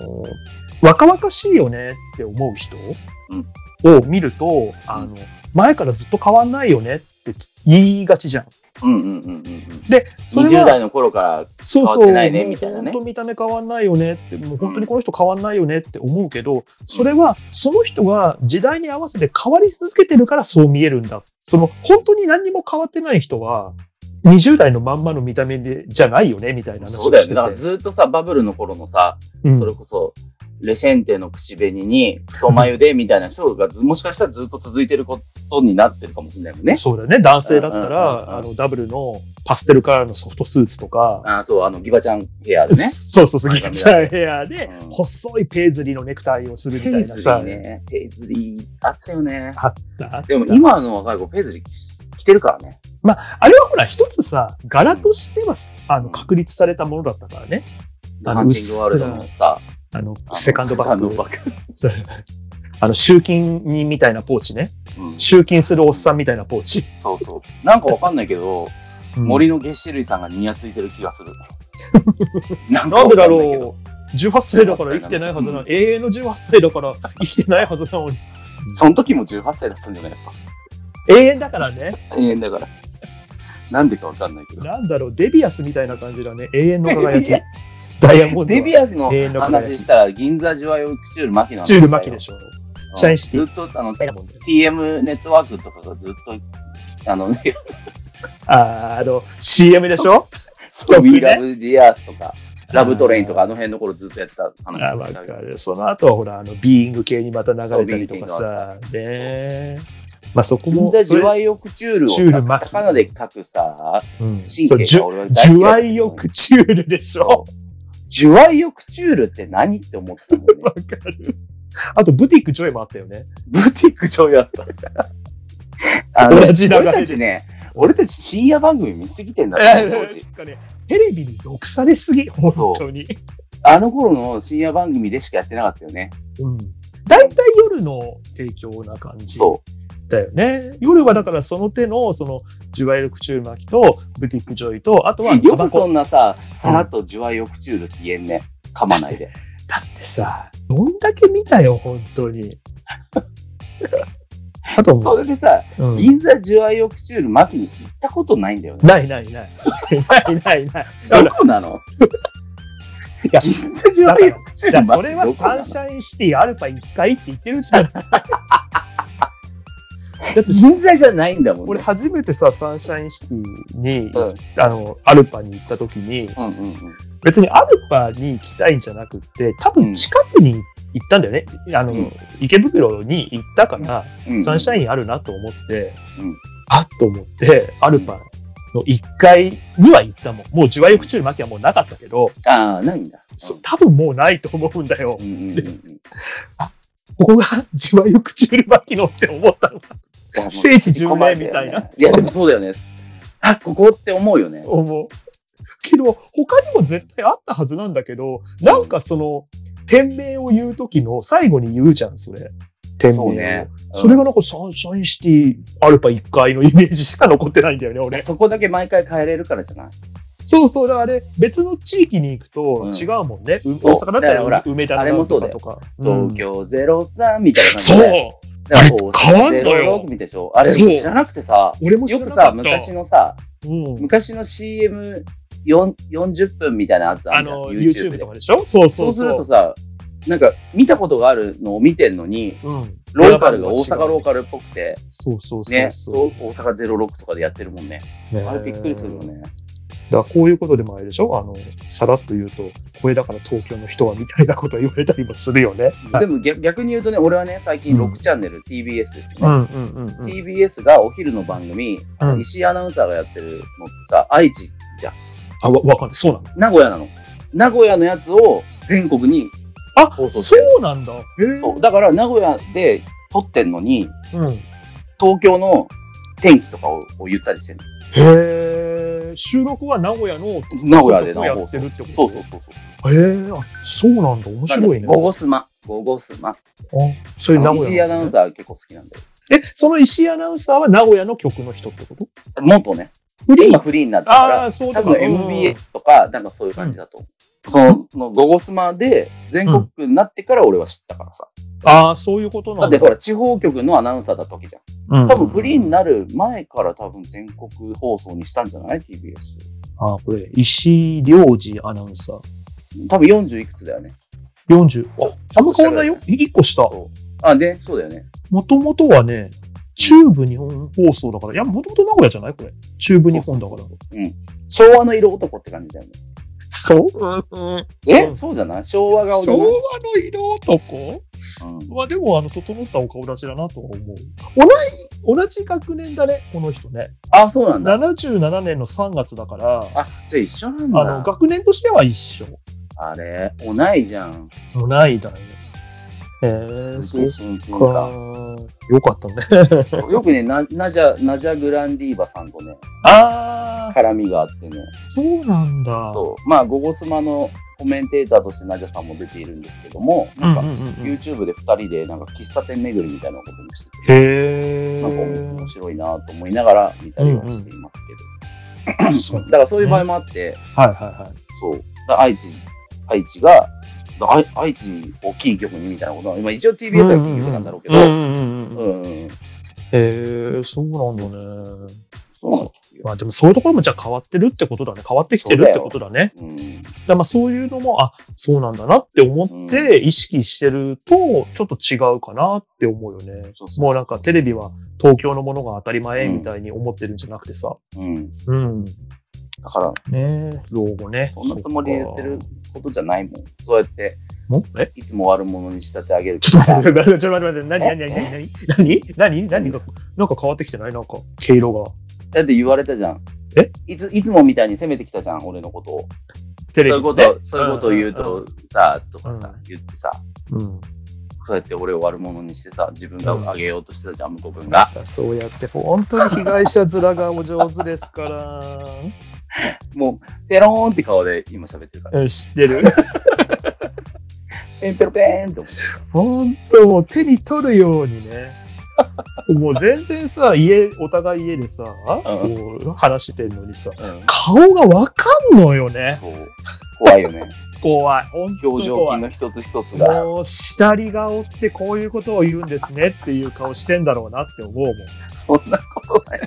[SPEAKER 1] 若々しいよねって思う人を見ると、あの、前からずっと変わんないよねって言いがちじゃん。
[SPEAKER 2] うんうんうんうんうん。
[SPEAKER 1] で、それ
[SPEAKER 2] 20
[SPEAKER 1] は、
[SPEAKER 2] 代の頃から、変わってないねみたいなね
[SPEAKER 1] 本当見た目変わんないよねって、もう本当にこの人変わんないよねって思うけど、それはその人が時代に合わせて変わり続けてるからそう見えるんだ。その本当に何にも変わってない人は、20代のまんまの見た目でじゃないよねみたいな話を
[SPEAKER 2] そうだよね。
[SPEAKER 1] してて。
[SPEAKER 2] だからずっとさ、バブルの頃のさ、
[SPEAKER 1] うん
[SPEAKER 2] それこそ、レシェンテの口紅に、太眉でみたいな人がず、もしかしたらずっと続いてることになってるかもしれないもんね。
[SPEAKER 1] そうだよね。男性だったら、
[SPEAKER 2] うん
[SPEAKER 1] あの、ダブルのパステルカラーのソフトスーツとか、
[SPEAKER 2] あそう、あの、ギバちゃんヘアでね。
[SPEAKER 1] そうそうそう、ギバちゃんヘアで
[SPEAKER 2] うん、
[SPEAKER 1] 細いペイズリーのネクタイをするみ
[SPEAKER 2] ペイズリ
[SPEAKER 1] たいなさ、
[SPEAKER 2] ーね。ペイズリー、あったよね。
[SPEAKER 1] あった。
[SPEAKER 2] でも今の若い子、ペイズリー着てるからね。
[SPEAKER 1] あれはほら、一つさ、柄としては、あの、確立されたものだったからね。
[SPEAKER 2] ハンティングワールドのさ、
[SPEAKER 1] あの、セカンドバッグ。あの、集金にみたいなポーチね。
[SPEAKER 2] うん
[SPEAKER 1] 集金するおっさんみたいなポーチ。
[SPEAKER 2] そうそう。なんかわかんないけど、[LAUGHS]
[SPEAKER 1] うん
[SPEAKER 2] 森の月種類さんがニヤついてる気がする。[LAUGHS] な
[SPEAKER 1] なんでだろう。18歳だから生きてないはずな、永遠の18歳だから生きてないはずなのに。[LAUGHS]
[SPEAKER 2] その時も18歳だったんじゃないやっぱ。
[SPEAKER 1] 永遠だからね。
[SPEAKER 2] 永遠だから。なんでかわかんないけど。
[SPEAKER 1] なんだろう、デビアスみたいな感じだね。永遠の輝き。ダイヤモンドは。
[SPEAKER 2] デビアスの話したら、銀座ジュワイオクチュール牧野
[SPEAKER 1] チュール巻きでしょ。
[SPEAKER 2] ょ
[SPEAKER 1] シャインシティ。
[SPEAKER 2] ずっと、あの、TM ネットワークとかがずっと、あのね、
[SPEAKER 1] あ [LAUGHS] ーあの、CM でしょ？
[SPEAKER 2] そう、We Love Gears とか、ラブトレインとか、あの辺の頃ずっとやってた
[SPEAKER 1] あ、
[SPEAKER 2] 話。
[SPEAKER 1] かる。その後はほら、あの、ビーイング系にまた流れたりとかさ、ね。まあそこも、
[SPEAKER 2] 銀座ジュワイオクチュールを
[SPEAKER 1] チュール巻き
[SPEAKER 2] カタカナで書くさ、
[SPEAKER 1] うん、
[SPEAKER 2] 神経が俺は大
[SPEAKER 1] ジュワイオクチュールでしょ？
[SPEAKER 2] ジュワイオクチュールって何って思ってたもんね。
[SPEAKER 1] わかる。あと、ブティックジョイもあったよね。
[SPEAKER 2] ブティック上やった。[LAUGHS] あの
[SPEAKER 1] 同じ流れで
[SPEAKER 2] 俺たちね、俺たち深夜番組見すぎてんだ
[SPEAKER 1] え
[SPEAKER 2] よ、当時。
[SPEAKER 1] テレビに毒されすぎ、本当に。
[SPEAKER 2] あの頃の深夜番組でしかやってなかったよね。
[SPEAKER 1] うん。大体夜の提供な感じ
[SPEAKER 2] そ
[SPEAKER 1] だよね。夜はだからその手の、その、ジュワイオクチュール巻きと、ブティックジョイと、あとは
[SPEAKER 2] う。[LAUGHS] よくそんなさ、さらっとジュワイオクチュールって言えんね。噛まないで。
[SPEAKER 1] だってさ、どんだけ見たよ、本当に。[LAUGHS] あと
[SPEAKER 2] それでさ、
[SPEAKER 1] うん
[SPEAKER 2] 銀座ジュワイオクチュール巻きに行ったことないんだよね。
[SPEAKER 1] ないないない。ないないない。
[SPEAKER 2] どこなの？
[SPEAKER 1] いや
[SPEAKER 2] 銀座ジュワイオクチュール巻き
[SPEAKER 1] らそれはサンシャインシティアルパ1回って言ってるじゃない。だって
[SPEAKER 2] 銀座じゃないんだもん
[SPEAKER 1] 俺
[SPEAKER 2] ね。
[SPEAKER 1] 初めてさ、サンシャインシティに、
[SPEAKER 2] うん
[SPEAKER 1] あの、アルパに行った時に、
[SPEAKER 2] うんうんうん。
[SPEAKER 1] 別にアルパに行きたいんじゃなくって、多分近くに行ったんだよね。あの、
[SPEAKER 2] うん
[SPEAKER 1] 池袋に行ったから、
[SPEAKER 2] うん
[SPEAKER 1] サンシャインあるなと思って、
[SPEAKER 2] うん
[SPEAKER 1] あっと思って、アルパの1階には行ったもん。もう自和浴中巻きはもうなかったけど、
[SPEAKER 2] ああ、ないんだ。
[SPEAKER 1] そ多分もうないと思うんだよ
[SPEAKER 2] う。んうんうんうん
[SPEAKER 1] ここが自和浴中巻きのって思ったの。聖地巡礼みたいな。
[SPEAKER 2] いや、でもそうだよね。あ、ここって思うよね。
[SPEAKER 1] 思う。けど、他にも絶対あったはずなんだけど、なんかその、店名を言うときの最後に言うじゃん、それ。店名を。
[SPEAKER 2] そうね。
[SPEAKER 1] それがなんかサンシャインシティアルパ1階のイメージしか残ってないんだよね、
[SPEAKER 2] うん
[SPEAKER 1] 俺。
[SPEAKER 2] そこだけ毎回変えれるからじゃない？
[SPEAKER 1] そうそう、だからあれ、別の地域に行くと
[SPEAKER 2] うん
[SPEAKER 1] 違うもんね。う
[SPEAKER 2] そう
[SPEAKER 1] 大阪だった
[SPEAKER 2] らほら
[SPEAKER 1] ら梅田の
[SPEAKER 2] あれもそうだよ
[SPEAKER 1] とか。
[SPEAKER 2] 東京03みたいな感じ
[SPEAKER 1] そう
[SPEAKER 2] で。だからこう
[SPEAKER 1] 変わんのよ
[SPEAKER 2] 06みたいでしょあれ知らなくてさ、
[SPEAKER 1] 俺も知
[SPEAKER 2] よくさ。昔のさ、
[SPEAKER 1] うん。
[SPEAKER 2] 昔の CM40 分みたいなやつあるじゃん。
[SPEAKER 1] あの、
[SPEAKER 2] YouTube
[SPEAKER 1] とかでしょ？そう
[SPEAKER 2] そ
[SPEAKER 1] そううそう。
[SPEAKER 2] するとさ、なんか見たことがあるのを見てんのに、
[SPEAKER 1] うん。
[SPEAKER 2] ローカルが大阪ローカルっぽくて、
[SPEAKER 1] そうそうそう
[SPEAKER 2] ね。大阪06とかでやってるもんね。
[SPEAKER 1] ね
[SPEAKER 2] あれびっくりするよね。
[SPEAKER 1] だからこういうことでもあれでしょ？あの、さらっと言うと、これだから東京の人はみたいなこと言われたりもするよね。
[SPEAKER 2] でも逆逆に言うとね、俺はね、最近
[SPEAKER 1] うん
[SPEAKER 2] 6チャンネル、TBS ですね。TBS がお昼の番組、
[SPEAKER 1] うん
[SPEAKER 2] 石井アナウンサーがやってるのってさ、愛知じゃん。
[SPEAKER 1] あ、わ、わかんない。そうなの？
[SPEAKER 2] 名古屋なの。名古屋のやつを全国に、
[SPEAKER 1] あ、そ
[SPEAKER 2] る
[SPEAKER 1] うなんだ。
[SPEAKER 2] そうだから名古屋で撮ってんのに、
[SPEAKER 1] うん。
[SPEAKER 2] 東京の天気とかをを言ったりしてる
[SPEAKER 1] へえ。収録は名古屋の
[SPEAKER 2] 名古屋で
[SPEAKER 1] やってるってこと？
[SPEAKER 2] そうそうそうそう。
[SPEAKER 1] へえ、あ、そうなんだ。面白いね。
[SPEAKER 2] ゴゴスマ。ゴゴスマ。
[SPEAKER 1] あ、そういう名古
[SPEAKER 2] 石井アナウンサー結構好きなんだよ。
[SPEAKER 1] え、その石井アナウンサーは名古屋の曲の人ってこと？
[SPEAKER 2] 元ね。
[SPEAKER 1] フリー？
[SPEAKER 2] 今フリーになったから、
[SPEAKER 1] ああ、そう
[SPEAKER 2] 多分 MBA とか、なんかそういう感じだと思う。その、そのゴゴスマで全国区になってから俺は知ったからさ。
[SPEAKER 1] ああ、そういうことなんだ。
[SPEAKER 2] だってほら、地方局のアナウンサーだったわけじゃん。
[SPEAKER 1] うん
[SPEAKER 2] 多分フリーになる前から多分全国放送にしたんじゃない ?TBS。
[SPEAKER 1] ああ、これ、石井良二アナウンサー。
[SPEAKER 2] 多分40いくつだよね。
[SPEAKER 1] 40。あ、あんま変わんないよ。1個下。
[SPEAKER 2] あ、で、そうだよね。
[SPEAKER 1] もともとはね、中部日本放送だから、いや、もともと名古屋じゃない？これ。中部日本だから。
[SPEAKER 2] 昭和の色男って感じだよね。
[SPEAKER 1] そう？うん。
[SPEAKER 2] え、
[SPEAKER 1] うん
[SPEAKER 2] そうじゃない？昭和顔じ
[SPEAKER 1] 昭和の色男？
[SPEAKER 2] うん
[SPEAKER 1] まあでも、あの、整ったお顔立ちだなとは思う。同い、同じ学年だね、この人ね。
[SPEAKER 2] あ、そうなんだ。
[SPEAKER 1] 77年の3月だから、
[SPEAKER 2] あ、じゃあ一緒なん
[SPEAKER 1] あの、
[SPEAKER 2] だ。
[SPEAKER 1] 学年としては一緒。
[SPEAKER 2] あれ、同いじゃん。
[SPEAKER 1] 同いだよ。えー、
[SPEAKER 2] すげえ。
[SPEAKER 1] よかったね。[LAUGHS]
[SPEAKER 2] よくね、なナジャ、ナジャグランディーバさんとね、
[SPEAKER 1] あ
[SPEAKER 2] 絡みがあってね。
[SPEAKER 1] そうなんだ。
[SPEAKER 2] そう。まあ、ゴゴスマのコメンテーターとしてナジャさんも出ているんですけども、なんか、
[SPEAKER 1] うんうんうんうん。
[SPEAKER 2] YouTube で2人でなんか喫茶店巡りみたいなこともしてて、
[SPEAKER 1] へ
[SPEAKER 2] なんか
[SPEAKER 1] ー
[SPEAKER 2] 面白いなと思いながら見たりはしていますけど。[LAUGHS]
[SPEAKER 1] そう
[SPEAKER 2] だからそういう場合もあって、
[SPEAKER 1] はいはいはい。
[SPEAKER 2] そう。愛知、愛知が、だ愛愛知大きい局にみたいなことは、今一応 TBS はキー局なんだろうけど。
[SPEAKER 1] へえ、そうなんだね。
[SPEAKER 2] そうなん。
[SPEAKER 1] まあでもそういうところもじゃあ変わってるってことだね。変わってきてるってことだね。
[SPEAKER 2] うん。
[SPEAKER 1] だまあそういうのも、あ、そうなんだなって思って意識してると、ちょっと違うかなって思うよね。
[SPEAKER 2] そうそう
[SPEAKER 1] もうなんかテレビは東京のものが当たり前みたいに思ってるんじゃなくてさ。
[SPEAKER 2] うん。
[SPEAKER 1] うん。
[SPEAKER 2] だから、
[SPEAKER 1] ね。老後ね。
[SPEAKER 2] そんなつもりで言ってることじゃないもん。そうやって、いつも悪者に仕立て上げる
[SPEAKER 1] ちょっと待って、ちょっと待って、[LAUGHS] 何、何、何、何、何、何、何？が、なんか変わってきてない？なんか、毛色が。
[SPEAKER 2] だって言われたじゃん。
[SPEAKER 1] え？
[SPEAKER 2] いつ、いつもみたいに責めてきたじゃん、俺のことを。
[SPEAKER 1] テ
[SPEAKER 2] そういうこと、そういうことを言うとさ、とかさ
[SPEAKER 1] うん、
[SPEAKER 2] 言ってさ、
[SPEAKER 1] うん。
[SPEAKER 2] そうやって俺を悪者にしてさ、自分が上げようとしてたじゃん、向こう君が。
[SPEAKER 1] そうやって、本当に被害者面がお上手ですから。[LAUGHS]
[SPEAKER 2] もう、ペローンって顔で今喋ってるから。
[SPEAKER 1] うん知ってる？[LAUGHS]
[SPEAKER 2] ペンペロペーンって思って
[SPEAKER 1] 本当もう手に取るようにね。[LAUGHS] もう全然さ、家、お互い家でさ、こう話してんのにさ、
[SPEAKER 2] た。うん。
[SPEAKER 1] 顔がわかんのよね。
[SPEAKER 2] 怖いよね。
[SPEAKER 1] 怖い。本当
[SPEAKER 2] 表情。筋の一つ一つが。
[SPEAKER 1] もう、下り顔ってこういうことを言うんですねっていう顔してんだろうなって思うもん。
[SPEAKER 2] そんなことない。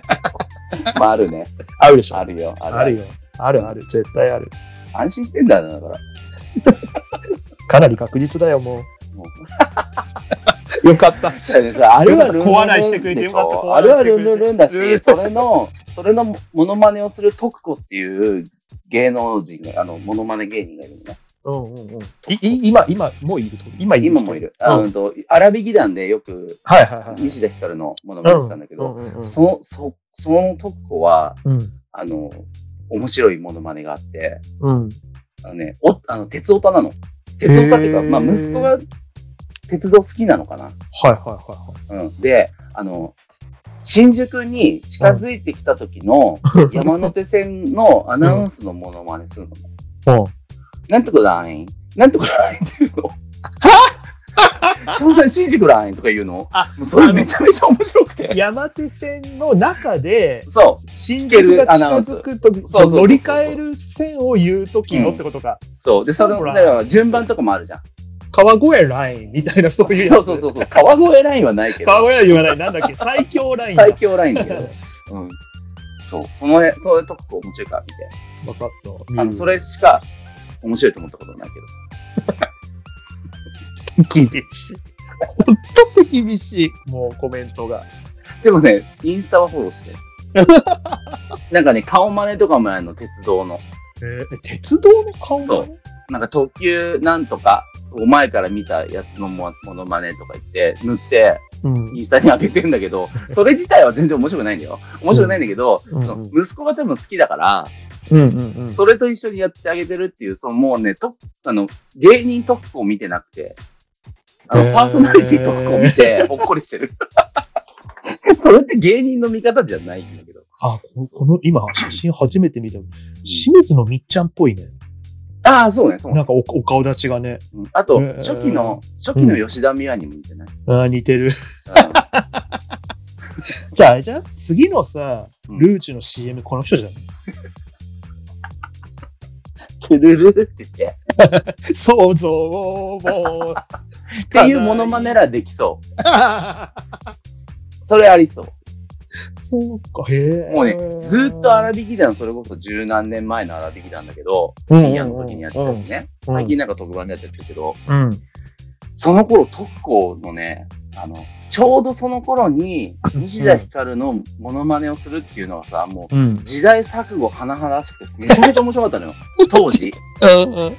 [SPEAKER 2] まあ、あるね。
[SPEAKER 1] あるでしょ
[SPEAKER 2] あるよ。ある
[SPEAKER 1] よ。あるある。絶対ある。
[SPEAKER 2] 安心してんだよな、だから。[LAUGHS]
[SPEAKER 1] かなり確実だよ、も
[SPEAKER 2] も
[SPEAKER 1] う。[LAUGHS] よかった。
[SPEAKER 2] うあるある
[SPEAKER 1] 小笑いしてくれてよかった小
[SPEAKER 2] あるあるルンだ
[SPEAKER 1] うん
[SPEAKER 2] し、それの、それのモノマネをする徳子っていう芸能人が、あの、モノマネ芸人がいるのね。
[SPEAKER 1] うんうんうん。いい今、今、もういるってこと？今いる
[SPEAKER 2] 今もいる。
[SPEAKER 1] うん
[SPEAKER 2] あのと、荒引き団でよく、
[SPEAKER 1] はいはいはい。
[SPEAKER 2] 西田ひかるのものまねしたんだけど、
[SPEAKER 1] うんうんうん
[SPEAKER 2] その、そ、その特攻は、
[SPEAKER 1] うん。
[SPEAKER 2] あの、面白いものまねがあって、
[SPEAKER 1] うん。
[SPEAKER 2] あのね、お、あの、鉄オタなの。鉄オタっていうか、まあ、息子が鉄道好きなのかな。
[SPEAKER 1] はいはいはい
[SPEAKER 2] うん。で、あの、新宿に近づいてきた時の山手線のアナウンスのものまねするの。
[SPEAKER 1] はい。うん。
[SPEAKER 2] なんとかラインなんとかラインっていうの？湘南新宿ラインとか言うの？
[SPEAKER 1] あ
[SPEAKER 2] もうそれめちゃめちゃ面白くて。
[SPEAKER 1] 山手線の中で、
[SPEAKER 2] そ
[SPEAKER 1] 新宿が近づくとき、
[SPEAKER 2] そう
[SPEAKER 1] 乗り換える線を言うときのってことか。
[SPEAKER 2] う。そう。で、それ
[SPEAKER 1] そう
[SPEAKER 2] だから順番とかもあるじゃん。
[SPEAKER 1] 川越ラインみたいなそういう。
[SPEAKER 2] そうそうそうそう。川越ラインはないけど。
[SPEAKER 1] 川越ライン言わない。なんだっけ？最強ラインだ。
[SPEAKER 2] 最強ラインだけど。うん。そう。その辺、それとこ面白いから見て。
[SPEAKER 1] わかった。
[SPEAKER 2] あの、それしか面白いと思ったことないけど。[LAUGHS]
[SPEAKER 1] 厳しい。本当に厳しい。もうコメントが。
[SPEAKER 2] でもね、インスタはフォローして。[LAUGHS] なんかね、顔真似とかもやるの、鉄道の。
[SPEAKER 1] えーえ鉄道の顔なの
[SPEAKER 2] なんか特急なんとか、お前から見たやつのもものまねとか言って、塗って、
[SPEAKER 1] うん
[SPEAKER 2] インスタに上げてんだけど、それ自体は全然面白くないんだよ。面白くないんだけど、
[SPEAKER 1] うん
[SPEAKER 2] その息子が多分好きだから、
[SPEAKER 1] うんうんうん。
[SPEAKER 2] それと一緒にやってあげてるっていう、そのもうね、とあの、芸人特攻を見てなくて、あの、パーソナリティ特攻を見て、ほっこりしてる。[LAUGHS] それって芸人の見方じゃないんだけど。
[SPEAKER 1] あ、ここの、今、写真初めて見た。清水のみっちゃんっぽいね。
[SPEAKER 2] ああ、そうね、そうね。
[SPEAKER 1] なんかおお顔立ちがね。
[SPEAKER 2] うんあと
[SPEAKER 1] へー、
[SPEAKER 2] 初期の、初期の吉田美和にも似てない？
[SPEAKER 1] あー似てる。
[SPEAKER 2] う [LAUGHS]
[SPEAKER 1] じゃあ、あれじゃん？次のさ、
[SPEAKER 2] うん
[SPEAKER 1] ルーチュの CM この人じゃん。
[SPEAKER 2] ん。トゥルルって言って。
[SPEAKER 1] 想像をつ
[SPEAKER 2] っていうモノマネらできそう。[LAUGHS] それありそう。
[SPEAKER 1] そうか、へえ。
[SPEAKER 2] もうね、ずーっと荒引き団、それこそ十何年前の荒引き団だけど、
[SPEAKER 1] うん
[SPEAKER 2] 深夜の時にやってたやつね。
[SPEAKER 1] うん
[SPEAKER 2] 最近なんか特番でやってるけど、
[SPEAKER 1] うん。
[SPEAKER 2] その頃特攻のね、あの、ちょうどその頃に、西田ひかるのモノマネをするっていうのはさ、もう、
[SPEAKER 1] うん。
[SPEAKER 2] 時代錯誤華々しくて、めちゃめちゃ面白かったのよ。当時。
[SPEAKER 1] うん。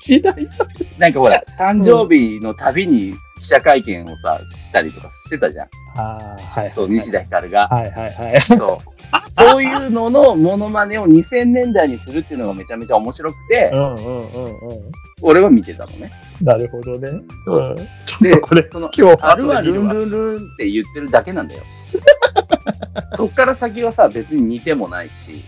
[SPEAKER 1] 時代さ。
[SPEAKER 2] なんかほら、誕生日のたびに記者会見をさ、したりとかしてたじゃん。
[SPEAKER 1] ああ、はい。
[SPEAKER 2] そう、西田ひかるが。
[SPEAKER 1] はいはいはい。
[SPEAKER 2] そう。そういうののモノマネを2000年代にするっていうのがめちゃめちゃ面白くて
[SPEAKER 1] う、んうんうんうん。
[SPEAKER 2] 俺は見てたのね。
[SPEAKER 1] なるほどね。
[SPEAKER 2] そう
[SPEAKER 1] うん。ちょっとこれ、
[SPEAKER 2] その、
[SPEAKER 1] 今日
[SPEAKER 2] あるはルンルンルンって言ってるだけなんだよ。そっから先はさ、別に似てもないし。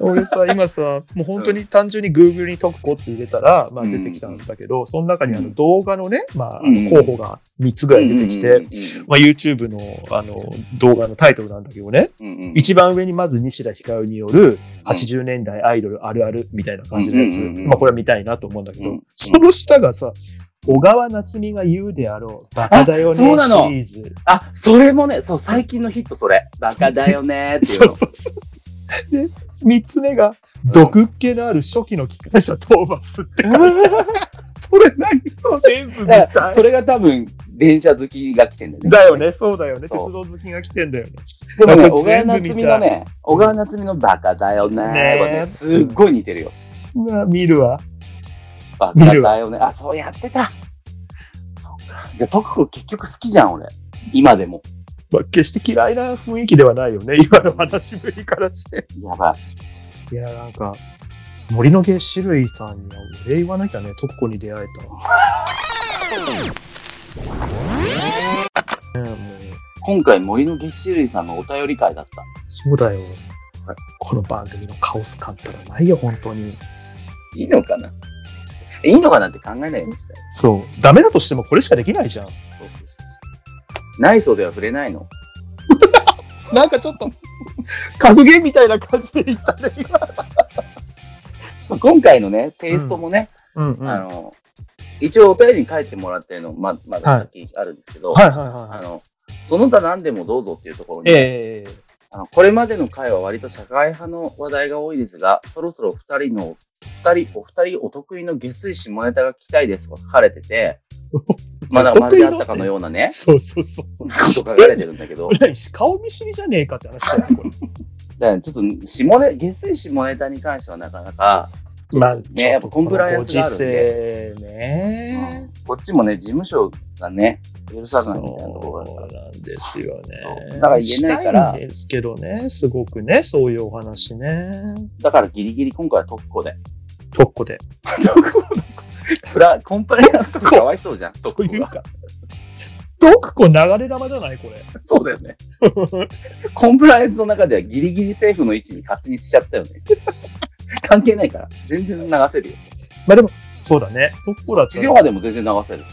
[SPEAKER 1] 俺さ、[LAUGHS] 今さ、もう本当に単純に Google に特攻って入れたら、まあ
[SPEAKER 2] うん。
[SPEAKER 1] 出てきたんだけど、その中にあの動画のね、まあ候補が3つぐらい出てきて、
[SPEAKER 2] うんうん
[SPEAKER 1] まあ YouTube のあの動画のタイトルなんだけどね、
[SPEAKER 2] うんうん。うん
[SPEAKER 1] 一番上にまず西田ひかるによる80年代アイドルあるあるみたいな感じのやつ、
[SPEAKER 2] うんうんうんうん。
[SPEAKER 1] まあこれは見たいなと思うんだけど、
[SPEAKER 2] うん
[SPEAKER 1] その下がさ、小川夏美が言うであろう、バカだよねシ
[SPEAKER 2] そうなの。
[SPEAKER 1] リーズ。
[SPEAKER 2] あ、それもね、そう、最近のヒットそれ。バカだよねーってい
[SPEAKER 1] そうう
[SPEAKER 2] の。
[SPEAKER 1] そうそう。で、三つ目が、毒っ気のある初期の機関車討伐って書いてある [LAUGHS]
[SPEAKER 2] それ何そう
[SPEAKER 1] 全部見
[SPEAKER 2] だから
[SPEAKER 1] たい
[SPEAKER 2] そ。れが多分、電車好きが来てんだよね。
[SPEAKER 1] だよね、そうだよね。鉄
[SPEAKER 2] そう
[SPEAKER 1] 道好きが来てんだよね。
[SPEAKER 2] でもね、
[SPEAKER 1] こ
[SPEAKER 2] 小川夏美のね、小川夏美のバカだよね
[SPEAKER 1] ね
[SPEAKER 2] ね、すっごい似てるよ。
[SPEAKER 1] うわ見るわ。
[SPEAKER 2] バカだよね。あ、そうやってた。じゃあ、徳子結局好きじゃん、俺。今でも。
[SPEAKER 1] まあ、決して嫌いな雰囲気ではないよね。今の話ぶりからして。
[SPEAKER 2] やばい。
[SPEAKER 1] いや、なんか、森の月種類さんにはお礼言わなきゃね、特攻に出会えた。ねもう
[SPEAKER 2] 今回、森の月種類さんのお便り会だった。
[SPEAKER 1] そうだよ。この番組のカオス感ったらないよ、本当に。
[SPEAKER 2] いいのかな？いいのかなって考えないようにしたよ。
[SPEAKER 1] そう。ダメだとしてもこれしかできないじゃん。
[SPEAKER 2] 内装では触れないの。
[SPEAKER 1] なんかちょっと、格言みたいな感じで言ったね、今。
[SPEAKER 2] 今回のね、テイストもね、
[SPEAKER 1] うんうん。はい
[SPEAKER 2] あの、一応お便りに書いてもらってるの、ま、まだ先あるんですけど、
[SPEAKER 1] はいはいはい。
[SPEAKER 2] あの、その他何でもどうぞっていうところに、
[SPEAKER 1] ええ
[SPEAKER 2] あのこれまでの回は割と社会派の話題が多いですが、そろそろ二人の、二人、お二人お得意の下水下ネタが聞きたいですと書かれてて、[LAUGHS] まだまるであったかのようなね、[LAUGHS]
[SPEAKER 1] そうそうそうそう。
[SPEAKER 2] こと書かれてるんだけど、[LAUGHS]
[SPEAKER 1] 顔見知りじゃねえかって話じゃないこれ。
[SPEAKER 2] だからちょっと下ネ、下水下ネタに関してはなかなか
[SPEAKER 1] まあ、
[SPEAKER 2] ねやっぱコンプライアンスがあるんで
[SPEAKER 1] ご時世ね。
[SPEAKER 2] こっちもね、事務所がね、許さないみたいなところがあるから。
[SPEAKER 1] そうなんですよね。
[SPEAKER 2] だから言えないから
[SPEAKER 1] ですけどね、すごくね、そういうお話ね。
[SPEAKER 2] だからギリギリ今回は特攻で。
[SPEAKER 1] 特攻で。
[SPEAKER 2] 特攻プラコンプライアンスとかかわいそうじゃん、特攻が。
[SPEAKER 1] というか、特攻流れ玉じゃないこれ。
[SPEAKER 2] そうだよね。[LAUGHS] コンプライアンスの中ではギリギリ政府の位置に勝手にしちゃったよね。[LAUGHS] 関係ないから。全然流せるよ。
[SPEAKER 1] まあでも、そうだね。特攻だった
[SPEAKER 2] 地上波でも全然流せる。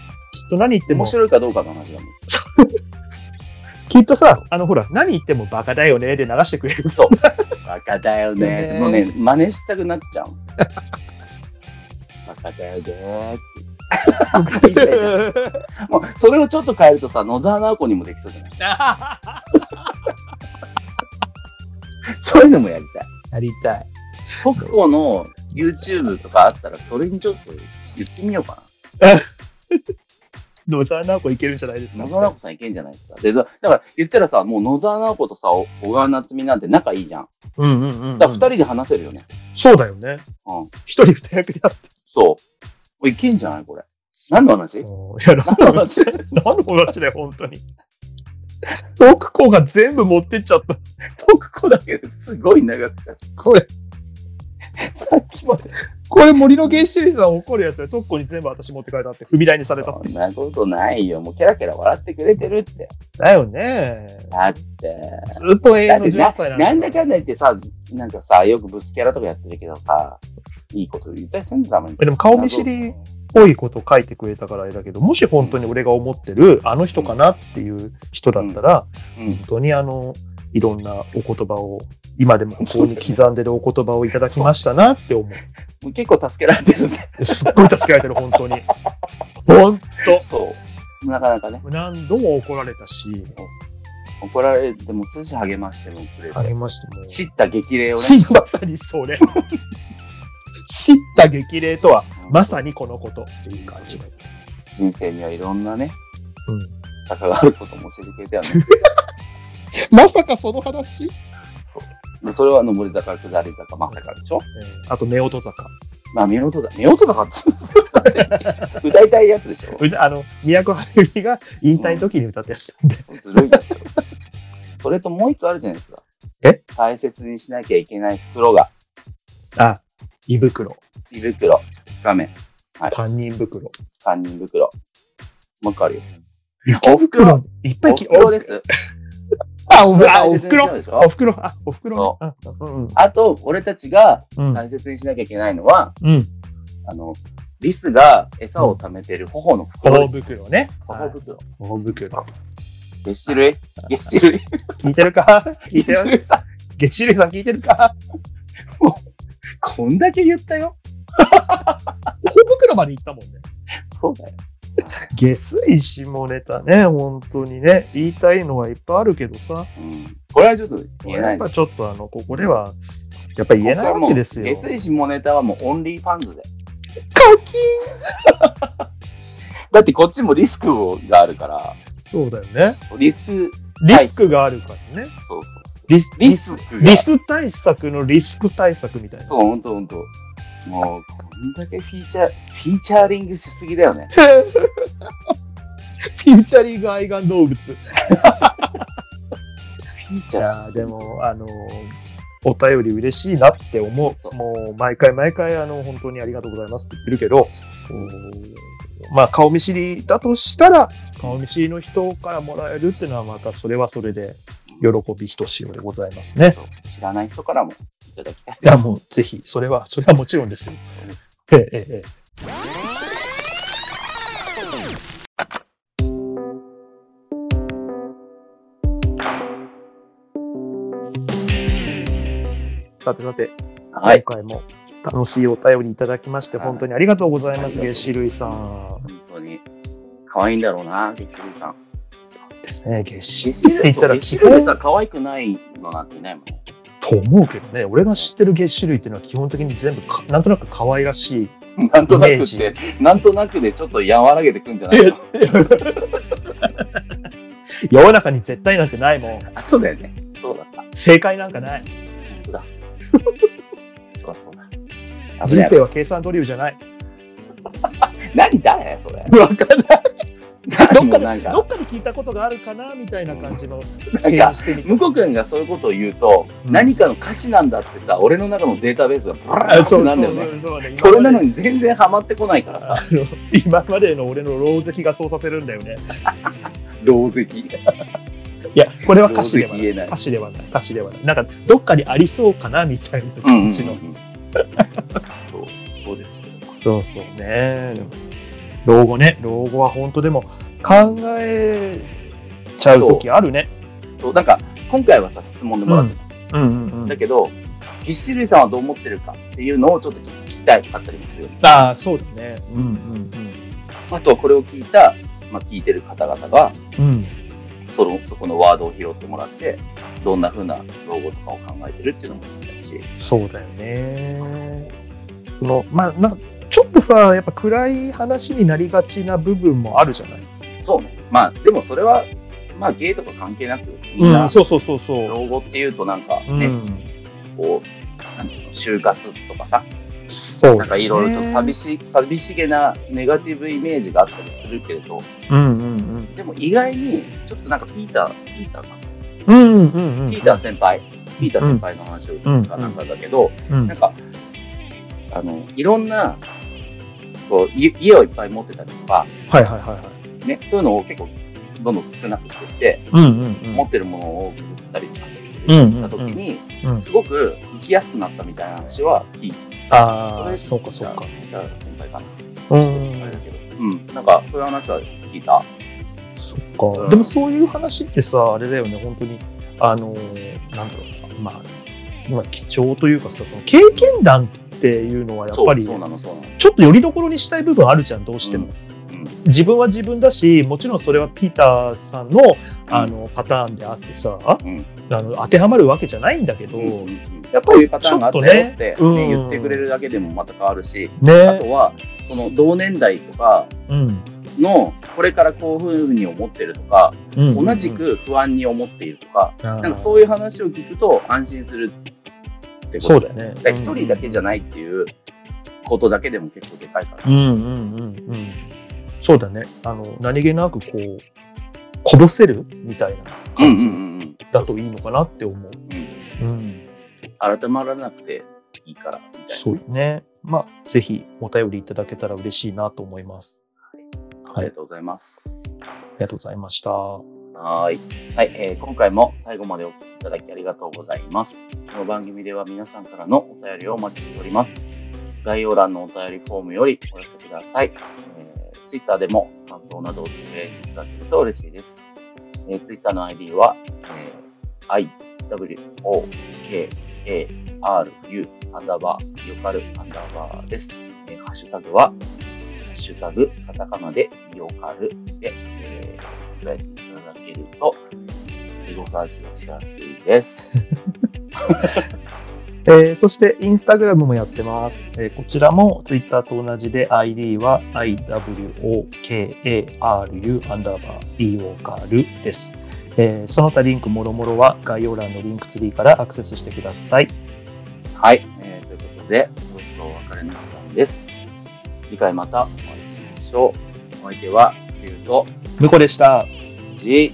[SPEAKER 1] と何言っても
[SPEAKER 2] 面、白いかどうかの話だもん。[LAUGHS]
[SPEAKER 1] きっとさ、あのほら、何言ってもバカだよねで流してくれる。
[SPEAKER 2] そう。バカだよね。
[SPEAKER 1] ね
[SPEAKER 2] もうね、真似したくなっちゃう。バカだよねーって。もうそれをちょっと変えるとさ、野沢直子にもできそうじゃないそういうのもやりたい。
[SPEAKER 1] やりたい。
[SPEAKER 2] 特攻の YouTube とかあったら、それにちょっと言ってみようかな。
[SPEAKER 1] 野沢直子いけるんじゃないですか。
[SPEAKER 2] 野沢直子さんいけんじゃないですか。で、だだから言ったらさ、もう野沢直子とさ、小川夏美なんて仲いいじゃん。
[SPEAKER 1] うんうんうん、
[SPEAKER 2] だから二人で話せるよね。
[SPEAKER 1] そうだよね。
[SPEAKER 2] うん。
[SPEAKER 1] 一人二役であって。
[SPEAKER 2] そう。いけんじゃない？これ。何の話？
[SPEAKER 1] いや、何の話？何の話？だよ、本当に。特攻が全部持ってっちゃった。
[SPEAKER 2] 特攻だけですごい長くちゃった。
[SPEAKER 1] これ、
[SPEAKER 2] さっきまで。
[SPEAKER 1] これ森の原始リさん怒るやつで特攻に全部私持って帰ったって踏み台にされたって。
[SPEAKER 2] そんなことないよ。もうキャラキャラ笑ってくれてるって。
[SPEAKER 1] だよね。
[SPEAKER 2] だって。
[SPEAKER 1] ずっと永遠の18
[SPEAKER 2] だってな
[SPEAKER 1] 歳なん
[SPEAKER 2] なんだかんだ言ってさ、なんかさ、よくブスキャラとかやってるけどさ、いいこと言ったりするんだもん。
[SPEAKER 1] でも顔見知りっぽいこと書いてくれたからあれだけど、もし本当に俺が思ってるあの人かなっていう人だったら、
[SPEAKER 2] うん。
[SPEAKER 1] 本当にあの、いろんなお言葉を、今でもここに刻んでるお言葉をいただきましたなって思
[SPEAKER 2] もう結構助けられてるんで。
[SPEAKER 1] う。すっごい助けられてる、本当に。本
[SPEAKER 2] そう。なかなかね、
[SPEAKER 1] 当。何度も怒られたし、
[SPEAKER 2] 怒られても数字励ましてもくれて。
[SPEAKER 1] ありましても。
[SPEAKER 2] 知った激励をね。
[SPEAKER 1] し [LAUGHS] まさにそれ。知った激励とは、まさにこのことっていう感じ。
[SPEAKER 2] 人生にはいろんなね、
[SPEAKER 1] うん
[SPEAKER 2] 坂があることも教えてくれたよね。[LAUGHS]
[SPEAKER 1] まさかその話、
[SPEAKER 2] そう。で、それは上り坂、下り坂、まさかでしょ？
[SPEAKER 1] えーあと、夫婦坂。
[SPEAKER 2] まあ、見事だ。見事坂って。[LAUGHS] 歌いたいやつでしょ？
[SPEAKER 1] うあの、都春美が引退の時に歌ったやつなんで。[LAUGHS]
[SPEAKER 2] ずるいですよ。それともう一個あるじゃないですか。
[SPEAKER 1] え？
[SPEAKER 2] 大切にしなきゃいけない袋が、
[SPEAKER 1] あ、胃袋。
[SPEAKER 2] 胃袋、つかめ、はい
[SPEAKER 1] 担任袋。
[SPEAKER 2] 堪忍袋。もう一個あるよ。
[SPEAKER 1] お袋いっぱい
[SPEAKER 2] お
[SPEAKER 1] き
[SPEAKER 2] 袋です。
[SPEAKER 1] あ、おふあ、お袋
[SPEAKER 2] いでしょ？
[SPEAKER 1] お袋あ、お袋ね
[SPEAKER 2] そ
[SPEAKER 1] あうんうん。
[SPEAKER 2] あと、俺たちが
[SPEAKER 1] うん。
[SPEAKER 2] 大切にしなきゃいけないのは、
[SPEAKER 1] うん。
[SPEAKER 2] あの、リスが餌を貯めてる頬の袋
[SPEAKER 1] 頬。袋ね。
[SPEAKER 2] 頬袋。
[SPEAKER 1] 頬袋。
[SPEAKER 2] 月種類月種類
[SPEAKER 1] 聞いてるか？聞いてる？
[SPEAKER 2] さ、
[SPEAKER 1] 月種類さん聞いてるか？
[SPEAKER 2] こんだけ言ったよ。
[SPEAKER 1] 頬袋まで行ったもんね。
[SPEAKER 2] そうだよ。
[SPEAKER 1] ゲスい下ネタね、本当にね。言いたいのはいっぱいあるけどさ。
[SPEAKER 2] うん。これはちょっと言えない。
[SPEAKER 1] やっぱちょっとあの、ここでは、やっぱり言えないわけですよ。
[SPEAKER 2] ゲスい下ネタはもう OnlyFans で。
[SPEAKER 1] カキ [LAUGHS]
[SPEAKER 2] だってこっちもリスクがあるから、
[SPEAKER 1] そうだよね。
[SPEAKER 2] リスク、
[SPEAKER 1] リスクがあるからね。
[SPEAKER 2] そうそう。
[SPEAKER 1] リス
[SPEAKER 2] リス。
[SPEAKER 1] リス対策のリスク対策みたいな。
[SPEAKER 2] そう、ほんとほんと。もう、こんだけフィーチャー、フィーチャーリングしすぎだよね。[LAUGHS]
[SPEAKER 1] フューチャリング愛玩動物。い
[SPEAKER 2] フィーチャー
[SPEAKER 1] でも、あのーお便り嬉しいなって思う。もう、毎回毎回、あの、本当にありがとうございますって言ってるけど、うんまあ、顔見知りだとしたら、顔見知りの人からもらえるっていうのは、またそれはそれで、喜びひとしおでございますね。
[SPEAKER 2] 知らない人からもいただきたい。
[SPEAKER 1] いや、もう、ぜひ、それは、それはもちろんですよ。ええ、ええ、ええ。さてさて、
[SPEAKER 2] はい。
[SPEAKER 1] 今回も楽しいお便りいただきまして、
[SPEAKER 2] はい
[SPEAKER 1] 本当にありがとうございます、
[SPEAKER 2] はい
[SPEAKER 1] 月種類さん。
[SPEAKER 2] 本当に。可愛いんだろうな、月種類さん。
[SPEAKER 1] ですね、月って言ったら、基本
[SPEAKER 2] 可愛くないのなんていないもんね。
[SPEAKER 1] と思うけどね、俺が知ってる月種類っていうのは基本的に全部か、なんとなく可愛らしい。
[SPEAKER 2] なんとなくって、なんとなくでちょっと和らげてくんじゃないの？
[SPEAKER 1] 世の中に絶対なんてないもん。
[SPEAKER 2] あ、そうだよね。そうだった。
[SPEAKER 1] 正解なんかない。
[SPEAKER 2] 本当だ。そうだそうだ。
[SPEAKER 1] 人生は計算ドリルじゃない。
[SPEAKER 2] 何誰それ。
[SPEAKER 1] わかんない。[LAUGHS] どっかでどっかで聞いたことがあるかなみたいな感じの提
[SPEAKER 2] か
[SPEAKER 1] 案してみた。
[SPEAKER 2] 向こう君がそういうことを言うと、
[SPEAKER 1] うん
[SPEAKER 2] 何かの歌詞なんだってさ、俺の中のデータベースがブラー
[SPEAKER 1] あ
[SPEAKER 2] ってなんだよね。
[SPEAKER 1] そ
[SPEAKER 2] れなの
[SPEAKER 1] に。
[SPEAKER 2] に全然ハマってこないからさ、
[SPEAKER 1] 今までの俺の狼藉がそうさせるんだよね。[LAUGHS]
[SPEAKER 2] 老石。
[SPEAKER 1] いや、これは歌詞ではない。歌詞ではない。歌詞ではない。なんか、どっかにありそうかなみたいな感じの。
[SPEAKER 2] そう、そうですよ。
[SPEAKER 1] そうそうね。老後ね。老後は本当でも考えちゃう時あるね。
[SPEAKER 2] そうなんか、今回はさ、質問でもらったじゃん。
[SPEAKER 1] うんうんうん。
[SPEAKER 2] だけど、ぎっしりさんはどう思ってるかっていうのをちょっと聞きたいかったりもする。
[SPEAKER 1] ああ、そうだね。うん
[SPEAKER 2] あとはこれを聞いた、まあ、聞いてる方々が、
[SPEAKER 1] うんうん。うん。
[SPEAKER 2] その、そこのワードを拾ってもらって、どんな風な老後とかを考えてるっていうのも聞きたいし。
[SPEAKER 1] そうだよね。その、まあ、ちょっとさ、やっぱ暗い話になりがちな部分もあるじゃない？
[SPEAKER 2] そうね。まあ、でもそれは、まあ、ゲイとか関係なく、みんな、
[SPEAKER 1] うん、そうそうそうそう。
[SPEAKER 2] 老後っていうとなんかね、
[SPEAKER 1] うん。
[SPEAKER 2] こう、なんていうの、就活とかさ、
[SPEAKER 1] そう、
[SPEAKER 2] なんかいろいろと寂
[SPEAKER 1] し
[SPEAKER 2] し、寂しげなネガティブイメージがあったりするけれど、
[SPEAKER 1] うんうんうん。
[SPEAKER 2] でも意外に、ちょっとなんかピーター、ピーターかな、
[SPEAKER 1] うんうんうん。
[SPEAKER 2] ピーター先輩、ピーター先輩の話を聞いたなんかだけど、
[SPEAKER 1] うん
[SPEAKER 2] なんか、あの、いろんな、こう、い家をいっぱい持ってたりとか、
[SPEAKER 1] はいはいはいはい。
[SPEAKER 2] ね、そういうのを結構、どんどん少なくしていって、
[SPEAKER 1] うんうんうん。
[SPEAKER 2] 持ってるものを削ったりとかしてた時に、
[SPEAKER 1] うん
[SPEAKER 2] すごく生きやすくなったみたいな話は聞い
[SPEAKER 1] ああ、
[SPEAKER 2] れ
[SPEAKER 1] そうかそうか。
[SPEAKER 2] じゃあ先輩かな。
[SPEAKER 1] うん
[SPEAKER 2] あれだけど。うん。なんか、そういう話は聞いた。
[SPEAKER 1] そっか。
[SPEAKER 2] うん
[SPEAKER 1] でもそういう話ってさ、あれだよね、本当に、あのー、なんだろうな、まあ、まあ、貴重というかさ、その経験談っていうのはやっぱり。ちょっとよりどころにしたい部分あるじゃん、どうしても。
[SPEAKER 2] うん
[SPEAKER 1] 自分は自分だし、もちろんそれはピーターさんのあのパターンであってさ、
[SPEAKER 2] うん。
[SPEAKER 1] あの当てはまるわけじゃないんだけど、
[SPEAKER 2] うんうんうん。
[SPEAKER 1] やっぱり
[SPEAKER 2] こういうパターンがあったよって、ね
[SPEAKER 1] ちょっとね
[SPEAKER 2] 言ってくれるだけでもまた変わるし、あ
[SPEAKER 1] ね
[SPEAKER 2] とは、その同年代とか
[SPEAKER 1] うん。
[SPEAKER 2] の、これからこういうふうに思ってるとか、
[SPEAKER 1] うん
[SPEAKER 2] 同じく不安に思っているとか、
[SPEAKER 1] な
[SPEAKER 2] なんかそういう話を聞くと安心するってこと
[SPEAKER 1] そうだよね。
[SPEAKER 2] 一人だけじゃないっていうことだけでも結構でかいから。
[SPEAKER 1] うんうんうんうん。そうだね。あの、何気なくこう、こぼせるみたいな感じだといいのかなって思う。
[SPEAKER 2] うん。
[SPEAKER 1] うん。
[SPEAKER 2] 改まらなくていいから、みたい
[SPEAKER 1] そうよね。まあ、ぜひお便りいただけたら嬉しいなと思います。
[SPEAKER 2] な。ありがとうございます。
[SPEAKER 1] ありがとうございました。
[SPEAKER 2] はい。はい、えー今回も最後までお聞きいただきありがとうございます。この番組では皆さんからのお便りをお待ちしております。概要欄のお便りフォームよりお寄せください。えー、Twitter でも感想などをつぶやいていただけると嬉しいです。えー、Twitter の ID は、えー、IWOKARU アンダーバー、よかるアンダーバーです。えーハッシュタグは、ハッシュタグ、カタカナで、よかるで、ていただけると、エゴサーチがしやすいです。[LAUGHS]
[SPEAKER 1] えーそして、インスタグラムもやってます。えーこちらもツイッターと同じで ID は IWOKARU アンダーバー e ルです。えーその他リンクもろもろは概要欄のリンクツリーからアクセスしてください。
[SPEAKER 2] はい、えーということで、そろそろお別れの時間です。次回またお会いしましょう。お相手は、リュウと、
[SPEAKER 1] 向こでした。
[SPEAKER 2] じ